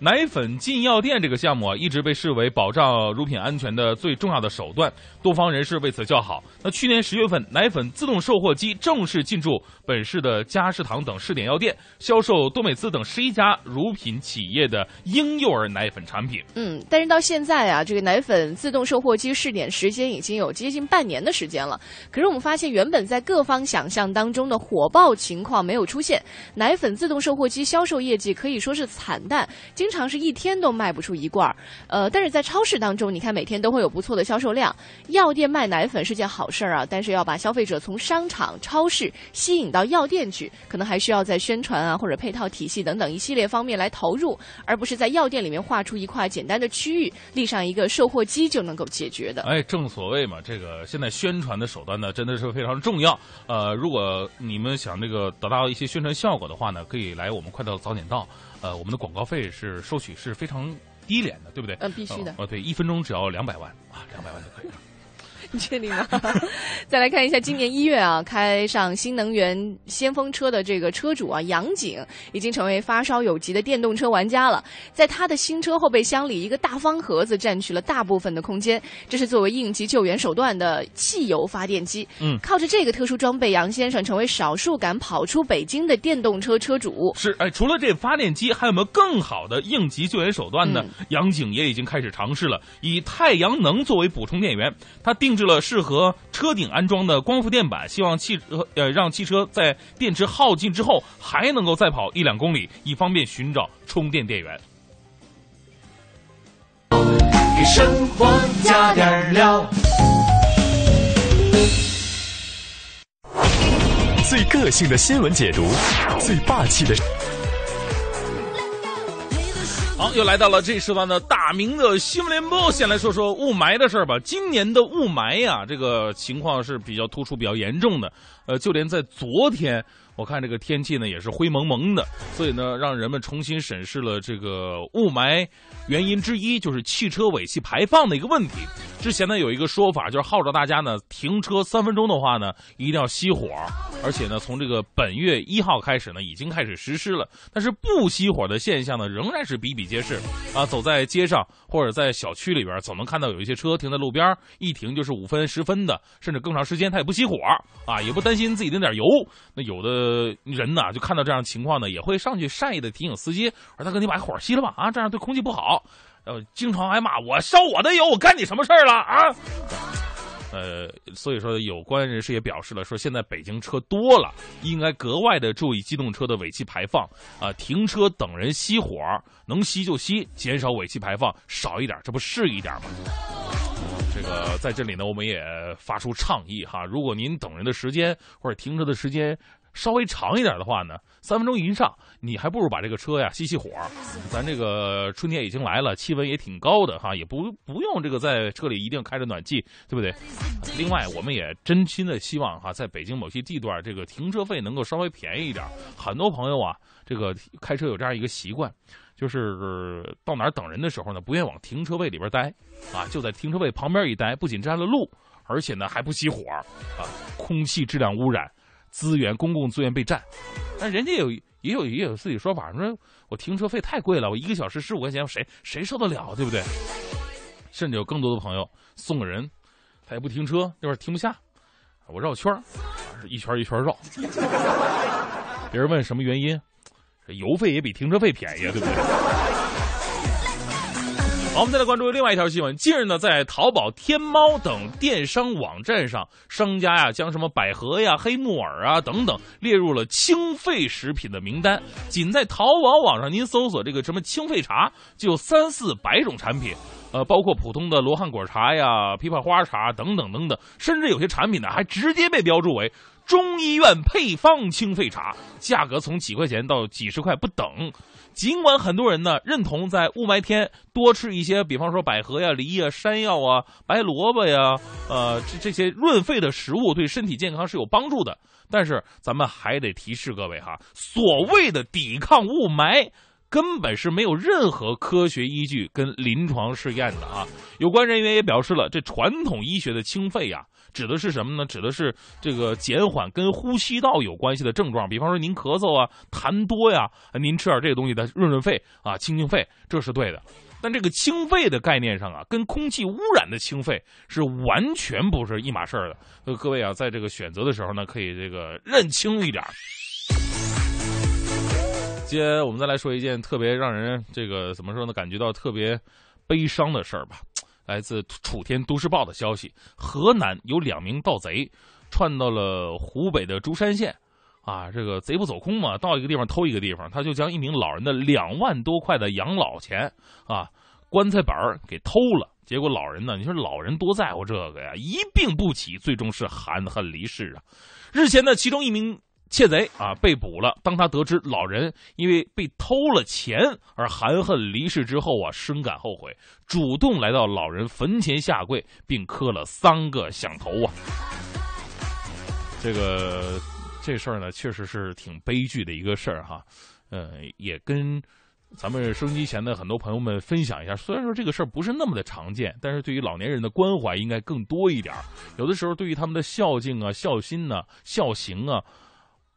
奶粉进药店这个项目啊，一直被视为保障乳品安全的最重要的手段，多方人士为此叫好。那去年十月份，奶粉自动售货机正式进驻本市的佳士堂等试点药店，销售多美滋等十一家乳品企业的婴幼儿奶粉产品。嗯，但是到现在啊，这个奶粉自动售货机试点时间已经有接近半年的时间了。可是我们发现，原本在各方想象当中的火爆情况没有出现，奶粉自动售货机销售业绩可以说是惨淡。经经常是一天都卖不出一罐儿。呃，但是在超市当中，你看每天都会有不错的销售量。药店卖奶粉是件好事儿啊，但是要把消费者从商场、超市吸引到药店去，可能还需要在宣传啊或者配套体系等等一系列方面来投入，而不是在药店里面划出一块简单的区域，立上一个售货机就能够解决的。哎，正所谓嘛，这个现在宣传的手段呢，真的是非常重要。呃，如果你们想这个得到一些宣传效果的话呢，可以来我们快到早点到。呃，我们的广告费是收取是非常低廉的，对不对？嗯必须的呃，对，一分钟只要两百万啊，两百万就可以了。你 确定吗？再来看一下，今年一月啊，开上新能源先锋车的这个车主啊，杨景已经成为发烧友级的电动车玩家了。在他的新车后备箱里，一个大方盒子占据了大部分的空间，这是作为应急救援手段的汽油发电机。嗯靠着这个特殊装备，杨先生成为少数敢跑出北京的电动车车主。是，哎，除了这发电机，还有没有更好的应急救援手段呢？嗯杨景也已经开始尝试了，以太阳能作为补充电源，他定制了适合车顶安装的光伏电板，希望汽呃让汽车在电池耗尽之后还能够再跑一两公里，以方便寻找充电电源。给生活加点料。最个性的新闻解读，最霸气的好，又来到了这时段的大明的新闻联播。先来说说雾霾的事儿吧。今年的雾霾呀，这个情况是比较突出、比较严重的。呃，就连在昨天，我看这个天气呢也是灰蒙蒙的，所以呢，让人们重新审视了这个雾霾原因之一，就是汽车尾气排放的一个问题。之前呢有一个说法，就是号召大家呢停车三分钟的话呢，一定要熄火，而且呢从这个本月一号开始呢已经开始实施了。但是不熄火的现象呢仍然是比比皆是啊，走在街上或者在小区里边，总能看到有一些车停在路边，一停就是五分十分的，甚至更长时间，他也不熄火啊，也不担心自己那点油。那有的呃人呢就看到这样情况呢，也会上去善意的提醒司机，说大哥你把火熄了吧啊，这样对空气不好。呃，经常挨骂，我烧我的油，我干你什么事儿了啊？呃，所以说有关人士也表示了，说现在北京车多了，应该格外的注意机动车的尾气排放啊、停车等人熄火，能熄就熄，减少尾气排放，少一点，这不是一点吗？这个在这里呢，我们也发出倡议哈，如果您等人的时间或者停车的时间稍微长一点的话呢，三分钟以上，你还不如把这个车呀熄熄火。咱这个春天已经来了，气温也挺高的哈，也不不用这个在车里一定开着暖气，对不对？另外，我们也真心的希望哈，在北京某些地段，这个停车费能够稍微便宜一点。很多朋友啊，这个开车有这样一个习惯，就是到哪儿等人的时候呢，不愿往停车位里边待，啊，就在停车位旁边一待，不仅占了路，而且呢还不熄火，啊，空气质量污染，资源公共资源被占。但人家有也有也有自己说法，说我停车费太贵了，我一个小时十五块钱，谁谁受得了，对不对？甚至有更多的朋友送个人，他也不停车，那会停不下，我绕圈儿，一圈一圈绕。别人问什么原因，这油费也比停车费便宜，对不对？好，我们再来关注另外一条新闻。近日呢，在淘宝、天猫等电商网站上，商家呀将什么百合呀、黑木耳啊等等列入了清肺食品的名单。仅在淘宝网上，您搜索这个什么清肺茶，就有三四百种产品。呃，包括普通的罗汉果茶呀、枇杷花茶等等等等，甚至有些产品呢还直接被标注为中医院配方清肺茶，价格从几块钱到几十块不等。尽管很多人呢认同在雾霾天多吃一些，比方说百合呀、梨呀、山药啊、白萝卜呀，呃，这这些润肺的食物对身体健康是有帮助的，但是咱们还得提示各位哈，所谓的抵抗雾霾。根本是没有任何科学依据跟临床试验的啊！有关人员也表示了，这传统医学的清肺呀、指的是什么呢？指的是这个减缓跟呼吸道有关系的症状，比方说您咳嗽啊、痰多呀，您吃点这个东西的润润肺啊、清清肺，这是对的。但这个清肺的概念上啊，跟空气污染的清肺是完全不是一码事儿的。呃，各位啊，在这个选择的时候呢，可以这个认清一点儿。接我们再来说一件特别让人这个怎么说呢，感觉到特别悲伤的事儿吧。来自楚天都市报的消息，河南有两名盗贼窜到了湖北的竹山县，啊，这个贼不走空嘛，到一个地方偷一个地方，他就将一名老人的两万多块的养老钱啊棺材板给偷了。结果老人呢，你说老人多在乎这个呀，一病不起，最终是含恨离世啊。日前呢，其中一名窃贼啊被捕了。当他得知老人因为被偷了钱而含恨离世之后啊，深感后悔，主动来到老人坟前下跪，并磕了三个响头啊。这个这事儿呢，确实是挺悲剧的一个事儿哈。呃，也跟咱们收音机前的很多朋友们分享一下。虽然说这个事儿不是那么的常见，但是对于老年人的关怀应该更多一点儿。有的时候，对于他们的孝敬啊、孝心呐、孝行啊，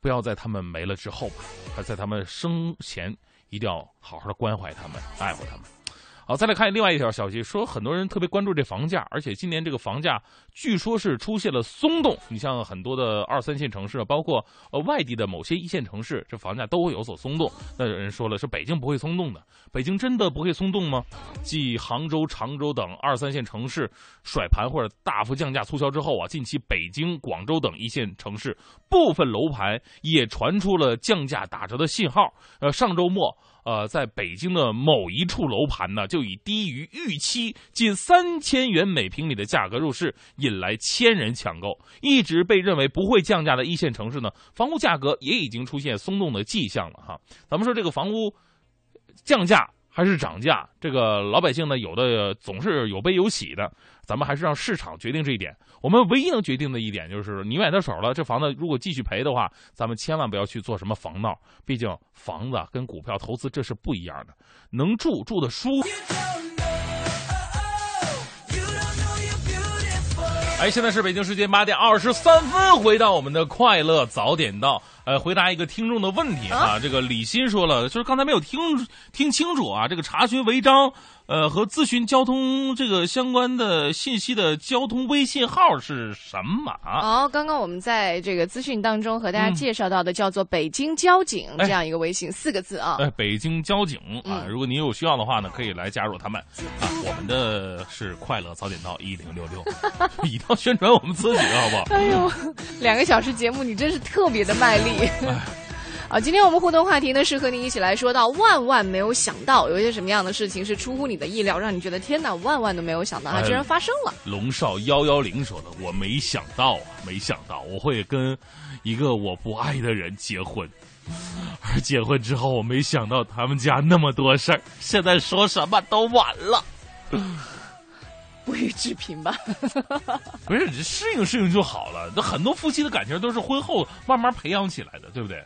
不要在他们没了之后吧，还在他们生前一定要好好的关怀他们、爱护他们。好，再来看另外一条消息，说很多人特别关注这房价，而且今年这个房价据说是出现了松动。你像很多的二三线城市，包括呃外地的某些一线城市，这房价都会有所松动。那有人说了，是北京不会松动的，北京真的不会松动吗？继杭州、常州等二三线城市甩盘或者大幅降价促销之后啊，近期北京、广州等一线城市部分楼盘也传出了降价打折的信号。呃，上周末。呃，在北京的某一处楼盘呢，就以低于预期近三千元每平米的价格入市，引来千人抢购。一直被认为不会降价的一线城市呢，房屋价格也已经出现松动的迹象了哈。咱们说这个房屋降价。还是涨价，这个老百姓呢，有的总是有悲有喜的。咱们还是让市场决定这一点。我们唯一能决定的一点就是，你买到手了，这房子如果继续赔的话，咱们千万不要去做什么房闹。毕竟房子跟股票投资这是不一样的，能住住的舒服。哎，现在是北京时间八点二十三分，回到我们的快乐早点到，呃，回答一个听众的问题啊。这个李欣说了，就是刚才没有听听清楚啊，这个查询违章。呃，和咨询交通这个相关的信息的交通微信号是什么？好，刚刚我们在这个资讯当中和大家介绍到的叫做“北京交警”这样一个微信，四个字啊。哎，北京交警啊，如果您有需要的话呢，可以来加入他们啊。我们的是快乐早点到一零六六，一定要宣传我们自己，好不好？哎呦，两个小时节目，你真是特别的卖力。好，今天我们互动话题呢是和你一起来说到万万没有想到，有一些什么样的事情是出乎你的意料，让你觉得天哪，万万都没有想到，它居然发生了。龙少幺幺零说的，我没想到啊，没想到我会跟一个我不爱的人结婚，而结婚之后，我没想到他们家那么多事儿，现在说什么都晚了，不予置评吧。不是，你适应适应就好了。那很多夫妻的感情都是婚后慢慢培养起来的，对不对？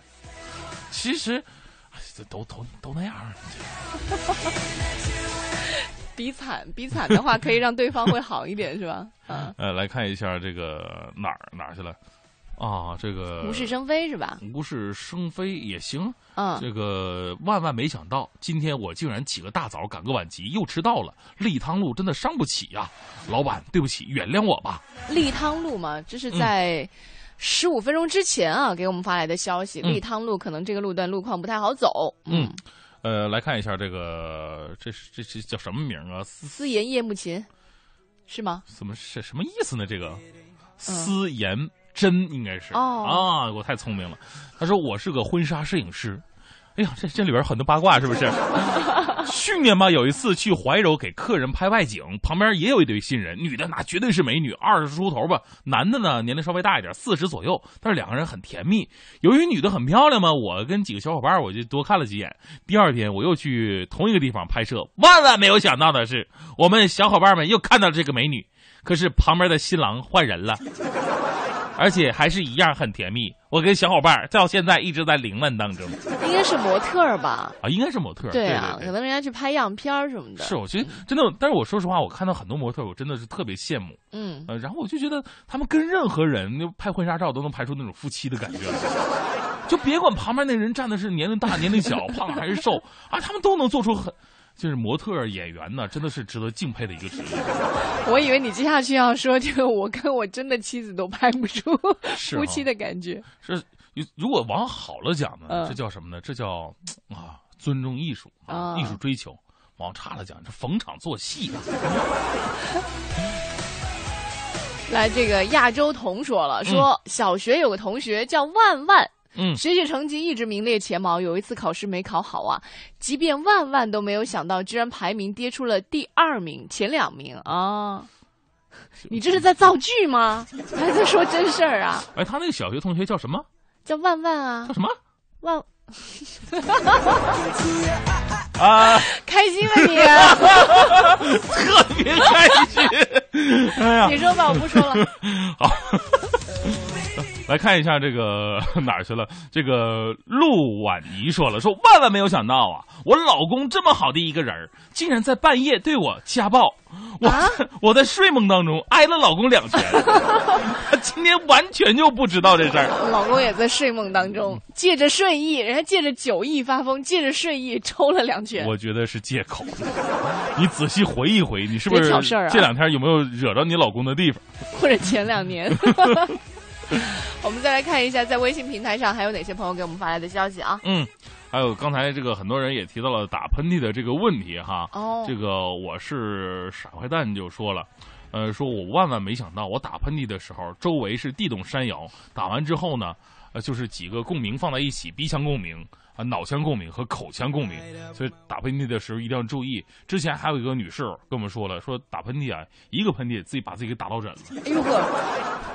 其实，这都都都那样。比惨比惨的话，可以让对方会好一点，是吧？嗯。呃，来看一下这个哪儿哪儿去了？啊，这个无事生非是吧？无事生非也行。嗯。这个万万没想到，今天我竟然起个大早赶个晚集，又迟到了。立汤路真的伤不起呀，老板，对不起，原谅我吧。立汤路嘛，这是在。十五分钟之前啊，给我们发来的消息，立汤路可能这个路段路况不太好走。嗯，呃，来看一下这个，这是这是叫什么名啊？思言夜幕琴，是吗？怎么是什么意思呢？这个思言真应该是哦啊，我太聪明了。他说我是个婚纱摄影师。哎呀，这这里边很多八卦是不是？去年吧，有一次去怀柔给客人拍外景，旁边也有一对新人，女的那绝对是美女，二十出头吧，男的呢年龄稍微大一点，四十左右，但是两个人很甜蜜。由于女的很漂亮嘛，我跟几个小伙伴我就多看了几眼。第二天我又去同一个地方拍摄，万万没有想到的是，我们小伙伴们又看到了这个美女，可是旁边的新郎换人了。而且还是一样很甜蜜，我跟小伙伴到现在一直在凌乱当中。应该是模特吧？啊，应该是模特儿。对啊，可能人家去拍样片儿什么的。是，我觉得真的，但是我说实话，我看到很多模特，我真的是特别羡慕。嗯，呃，然后我就觉得他们跟任何人拍婚纱照都能拍出那种夫妻的感觉，就别管旁边那人站的是年龄大、年龄小、胖还是瘦啊，他们都能做出很。就是模特演员呢，真的是值得敬佩的一个职业。我以为你接下去要说这个，我跟我真的妻子都拍不出夫妻的感觉。是，如果往好了讲呢，这叫什么呢？这叫啊，尊重艺术啊，艺术追求。往差了讲，这逢场作戏。啊来，这个亚洲童说了，说小学有个同学叫万万。嗯学习成绩一直名列前茅，有一次考试没考好啊，即便万万都没有想到，居然排名跌出了第二名，前两名啊！你这是在造句吗？还是在说真事儿啊？哎，他那个小学同学叫什么？叫万万啊叫，什么？万 啊，开心吗你啊、特别开心。哎呀，你说吧，我不说了。好，来看一下这个 哪儿去了？这个陆婉怡说了，说万万没有想到啊，我老公这么好的一个人儿，竟然在半夜对我家暴。我、啊 我在睡梦当中挨了老公两拳，他 今天完全就不知道这事儿。老公也在睡梦当中，借着睡意，人家借着酒意发疯，借着睡意抽了两拳。我觉得是借口。你仔细回忆回忆，你是不是这两天有没有惹着你老公的地方？或者前两年。我们再来看一下，在微信平台上还有哪些朋友给我们发来的消息啊？嗯，还有刚才这个很多人也提到了打喷嚏的这个问题哈。哦这个我是傻坏蛋就说了。呃，说我万万没想到，我打喷嚏的时候，周围是地动山摇。打完之后呢，呃，就是几个共鸣放在一起，鼻腔共鸣啊、脑腔共鸣和口腔共鸣，所以打喷嚏的时候一定要注意。之前还有一个女士跟我们说了，说打喷嚏啊，一个喷嚏自己把自己给打落枕了。哎呦呵，这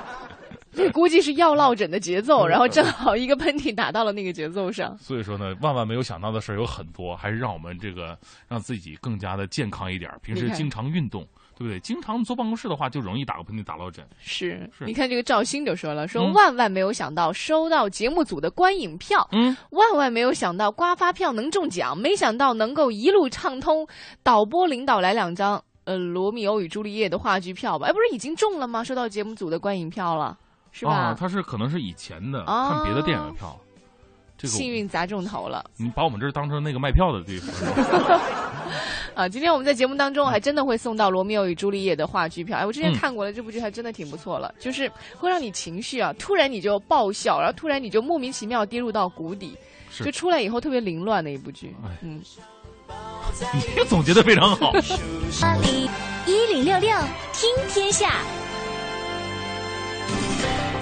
估计是要落枕的节奏，然后正好一个喷嚏打到了那个节奏上。所以说呢，万万没有想到的事儿有很多，还是让我们这个让自己更加的健康一点。平时经常运动，对不对？经常坐办公室的话，就容易打个喷嚏、打落枕。是，是你看这个赵鑫就说了，说嗯万万没有想到收到节目组的观影票，嗯，万万没有想到刮发票能中奖，没想到能够一路畅通。导播领导来两张，呃，《罗密欧与朱丽叶》的话剧票吧？哎，不是已经中了吗？收到节目组的观影票了，是吧？啊，他是可能是以前的、哦看别的电影的票。这个幸运砸中头了你把我们这儿当成那个卖票的地方。啊！今天我们在节目当中还真的会送到《罗密欧与朱丽叶》的话剧票。哎，我之前嗯看过了，这部剧还真的挺不错了，就是会让你情绪啊，突然你就爆笑，然后突然你就莫名其妙跌入到谷底，就出来以后特别凌乱的一部剧哎。嗯，你总结的非常好。一零六六听天下，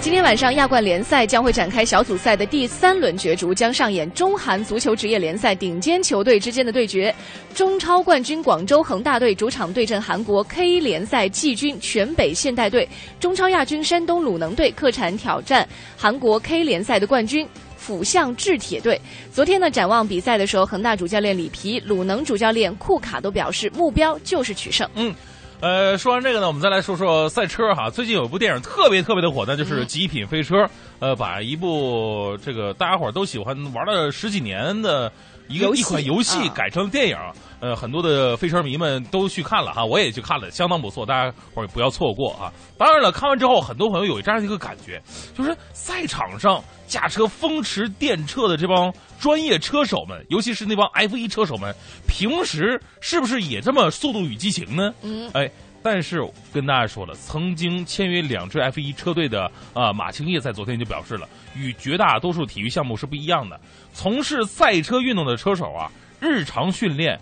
今天晚上亚冠联赛将会展开小组赛的第三轮角逐，将上演中韩足球职业联赛顶尖球队之间的对决。中超冠军广州恒大队主场对阵韩国 K 联赛季军全北现代队，中超亚军山东鲁能队客场挑战韩国 K 联赛的冠军。阜向制铁队。昨天呢，展望比赛的时候，恒大主教练里皮、鲁能主教练库卡都表示，目标就是取胜。嗯呃，说完这个呢，我们再来说说赛车哈。最近有一部电影特别特别的火，那就是《极品飞车》。呃，把一部这个大家伙儿都喜欢玩了十几年的一个一款游戏啊改成电影。呃，很多的飞车迷们都去看了哈，我也去看了，相当不错，大家伙儿不要错过啊！当然了，看完之后，很多朋友有这样一个感觉，就是赛场上驾车风驰电掣的这帮专业车手们，尤其是那帮 F 一车手们，平时是不是也这么《速度与激情》呢？嗯，哎，但是跟大家说了，曾经签约两支 F 一车队的啊、马青叶在昨天就表示了，与绝大多数体育项目是不一样的。从事赛车运动的车手啊，日常训练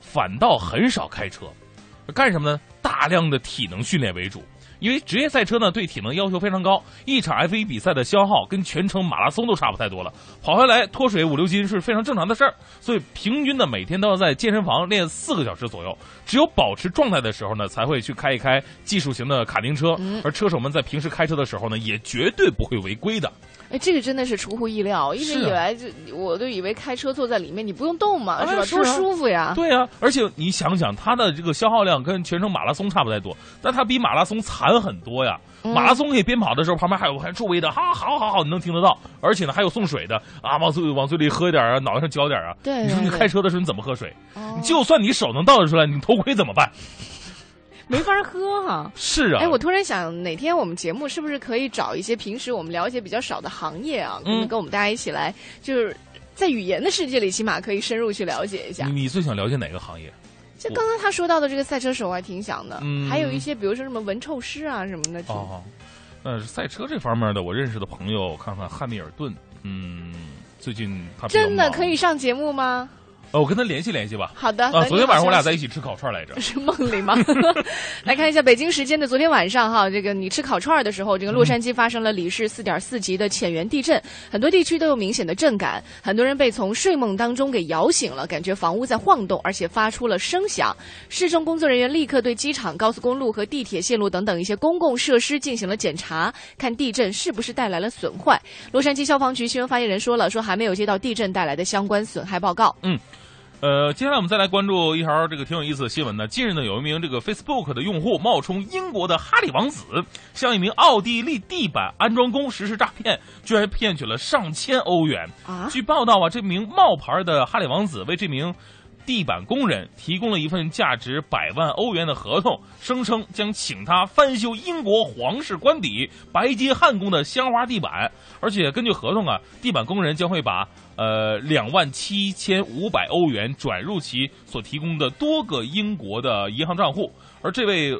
反倒很少开车，干什么呢？大量的体能训练为主。因为职业赛车呢，对体能要求非常高，一场 F 1比赛的消耗跟全程马拉松都差不太多了，跑下来脱水五六斤是非常正常的事儿。所以平均呢，每天都要在健身房练四个小时左右。只有保持状态的时候呢，才会去开一开技术型的卡丁车。而车手们在平时开车的时候呢，也绝对不会违规的。哎，这个真的是出乎意料，一直以来就我都以为开车坐在里面你不用动嘛，是吧？哎是啊多舒服呀！对啊，而且你想想，它的这个消耗量跟全程马拉松差不太多，但它比马拉松惨很多呀。嗯马拉松可以边跑的时候，旁边还有还助威的，哈，好好好，你能听得到，而且呢还有送水的啊，往嘴往嘴里喝一点啊，脑袋上浇点啊。对你说你开车的时候你怎么喝水？哦就算你手能倒得出来，你头盔怎么办？没法喝哈。是啊，哎，我突然想，哪天我们节目是不是可以找一些平时我们了解比较少的行业啊，嗯跟我们大家一起来，就是在语言的世界里，起码可以深入去了解一下你。你最想了解哪个行业？就刚刚他说到的这个赛车手，我还挺想的，嗯还有一些比如说什么文臭师啊什么的。哦，那是赛车这方面的，我认识的朋友，看看汉密尔顿，嗯，最近他真的可以上节目吗？呃，我跟他联系联系吧。好的，啊，昨天晚上我俩在一起。吃烤串来着。是梦里吗？来看一下北京时间的昨天晚上哈，这个你吃烤串的时候，这个洛杉矶发生了里氏四点四级的浅源地震，很多地区都有明显的震感，很多人被从睡梦当中给摇醒了，感觉房屋在晃动，而且发出了声响。市政工作人员立刻对机场、高速公路和地铁线路等等一些公共设施进行了检查，看地震是不是带来了损坏。洛杉矶消防局新闻发言人说了，说还没有接到地震带来的相关损害报告。呃，接下来我们再来关注一条这个挺有意思的新闻呢。近日呢，有一名这个 Facebook 的用户冒充英国的哈利王子，向一名奥地利地板安装工实施诈骗，居然骗取了上千欧元。啊据报道啊，这名冒牌的哈利王子为这名地板工人提供了一份价值百万欧元的合同，声称将请他翻修英国皇室官邸白金汉宫的香花地板，而且根据合同啊，地板工人将会把呃两万七千五百欧元转入其所提供的多个英国的银行账户，而这位。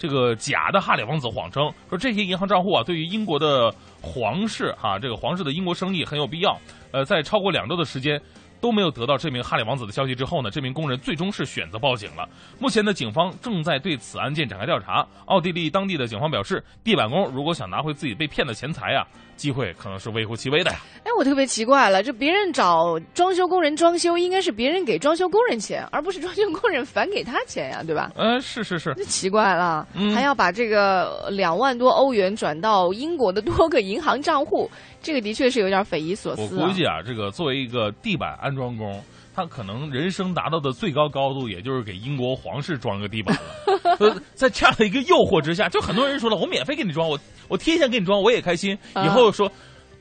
这个假的哈里王子谎称说，这些银行账户啊，对于英国的皇室哈、这个皇室的英国生意很有必要。呃，在超过两周的时间都没有得到这名哈里王子的消息之后呢，这名工人最终是选择报警了。目前呢，警方正在对此案件展开调查。奥地利当地的警方表示，地板工如果想拿回自己被骗的钱财啊，机会可能是微乎其微的呀。哎，我特别奇怪了，这别人找装修工人装修，应该是别人给装修工人钱，而不是装修工人返给他钱呀，对吧？呃，是是是，这奇怪了，嗯还要把这个两万多欧元转到英国的多个银行账户，这个的确是有点匪夷所思、啊。估计啊，这个作为一个地板安装工，他可能人生达到的最高高度，也就是给英国皇室装个地板了。呃，在这样的一个诱惑之下，就很多人说了，我免费给你装，我我贴钱给你装，我也开心。啊以后说。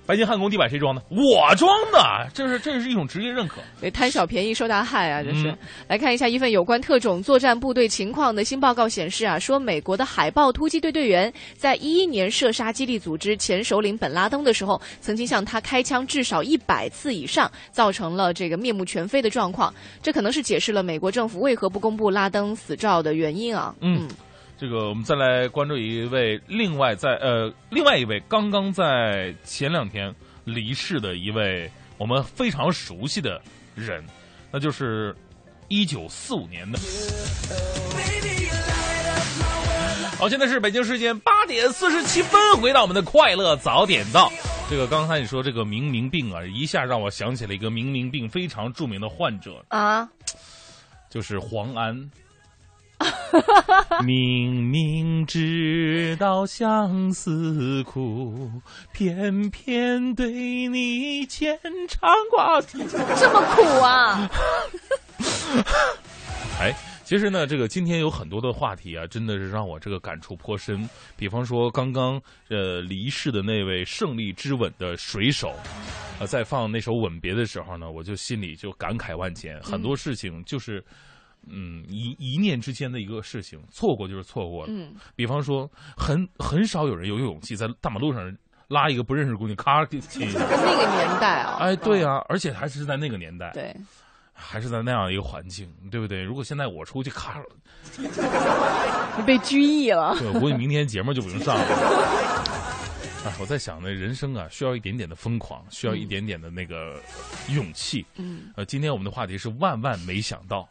白金汉宫地板谁装的？我装的，这是这是一种职业认可。对，贪小便宜受大害啊！这是、嗯来看一下一份有关特种作战部队情况的新报告显示啊，说美国的海豹突击队队员在一一年射杀基地组织前首领本拉登的时候，曾经向他开枪至少一百次以上，造成了这个面目全非的状况。这可能是解释了美国政府为何不公布拉登死照的原因啊。嗯这个我们再来关注一位另外在呃另外一位刚刚在前两天离世的一位我们非常熟悉的人，那就是一九四五年的。好，现在是北京时间八点四十七分，回到我们的快乐早点到。这个刚才你说这个明明病啊，一下让我想起了一个明明病非常著名的患者，啊，就是黄安。明明知道相思苦，偏偏对你牵肠挂肚。这么苦啊！哎，其实呢，这个今天有很多的话题啊，真的是让我这个感触颇深。比方说，刚刚呃离世的那位胜利之吻的水手，呃，在放那首《吻别》的时候呢，我就心里就感慨万千。很多事情就是。嗯，一一念之间的一个事情，错过就是错过了。嗯，比方说，很很少有人有勇气在大马路上拉一个不认识的姑娘，咔给亲一下。那个年代啊，哎，对啊，而且还是在那个年代，对，还是在那样一个环境，对不对？如果现在我出去，咔，你 被拘役了。对，我估计明天节目就不用上了。哎，我在想呢，人生啊，需要一点点的疯狂，需要一点点的那个勇气。嗯，呃，今天我们的话题是万万没想到。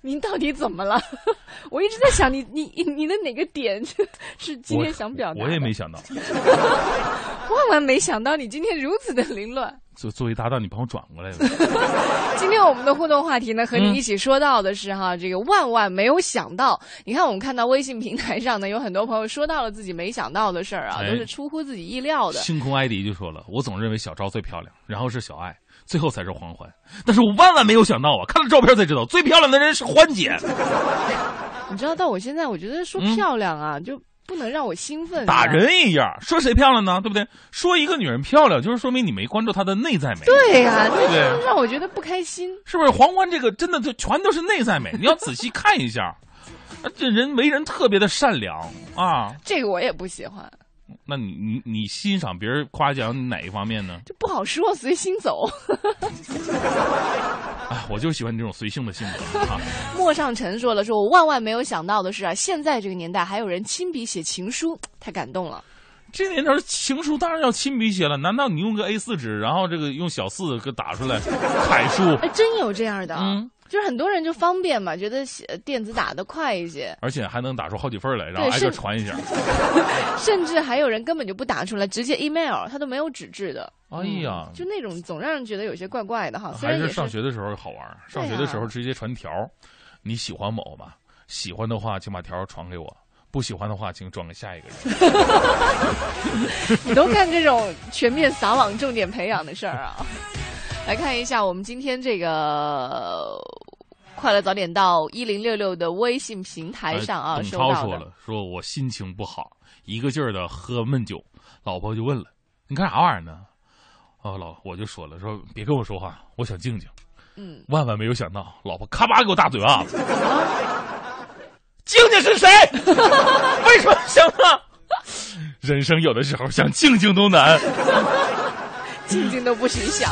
您到底怎么了？我一直在想你你你的哪个点 是今天想表达的？我也没想到。万万没想到你今天如此的凌乱。作作为搭档，你帮我转过来了。今天我们的互动话题呢，和嗯你一起说到的是哈，这个万万没有想到。你看，我们看到微信平台上呢，有很多朋友说到了自己没想到的事儿啊，哎都是出乎自己意料的。星空艾迪就说了，我总认为小昭最漂亮，然后是小爱，最后才是黄欢。但是我万万没有想到啊，看了照片才知道，最漂亮的人是欢姐。你知道，到我现在，我觉得说嗯漂亮啊，就不能让我兴奋、啊。打人一样，说谁漂亮呢？对不对？说一个女人漂亮，就是说明你没关注她的内在美。对呀、对不对这让我觉得不开心。是不是？黄欢这个真的就全都是内在美，你要仔细看一下。啊这人为人特别的善良啊，这个我也不喜欢，那你你你欣赏别人夸奖你哪一方面呢？这不好说，随心走。哎，我就喜欢你这种随性的性格啊。莫上尘说了，说我万万没有想到的是啊，现在这个年代还有人亲笔写情书，太感动了。这年头情书当然要亲笔写了，难道你用个 A 四纸，然后这个用小四给打出来楷书？哎，真有这样的，嗯，就是很多人就方便嘛，觉得写电子打的快一些，而且还能打出好几份来，然后挨个传一下。甚至还有人根本就不打出来，直接 email，他都没有纸质的。哎呀嗯，就那种总让人觉得有些怪怪的哈。虽然还是上学的时候好玩。上学的时候直接传条儿，你喜欢某吗？喜欢的话，请把条传给我；不喜欢的话，请转给下一个人。你都干这种全面撒网、重点培养的事儿啊！来看一下我们今天这个快乐早点到一零六六的微信平台上啊，哎董。超说了，说我心情不好，一个劲儿的喝闷酒。老婆就问了：“你干啥玩意儿呢？”哦，老我就说了，说别跟我说话，我想静静。嗯，万万没有想到，老婆咔吧给我大嘴巴子。静静是谁？为什么想啊？人生有的时候想静静都难。静静都不许想。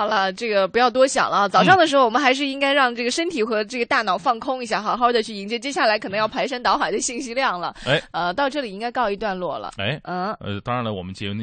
好了，这个不要多想了啊。早上的时候，我们还是应该让这个身体和这个大脑放空一下，好好的去迎接接下来可能要排山倒海的信息量了。哎，呃，到这里应该告一段落了。哎，嗯。呃，当然了，我们节目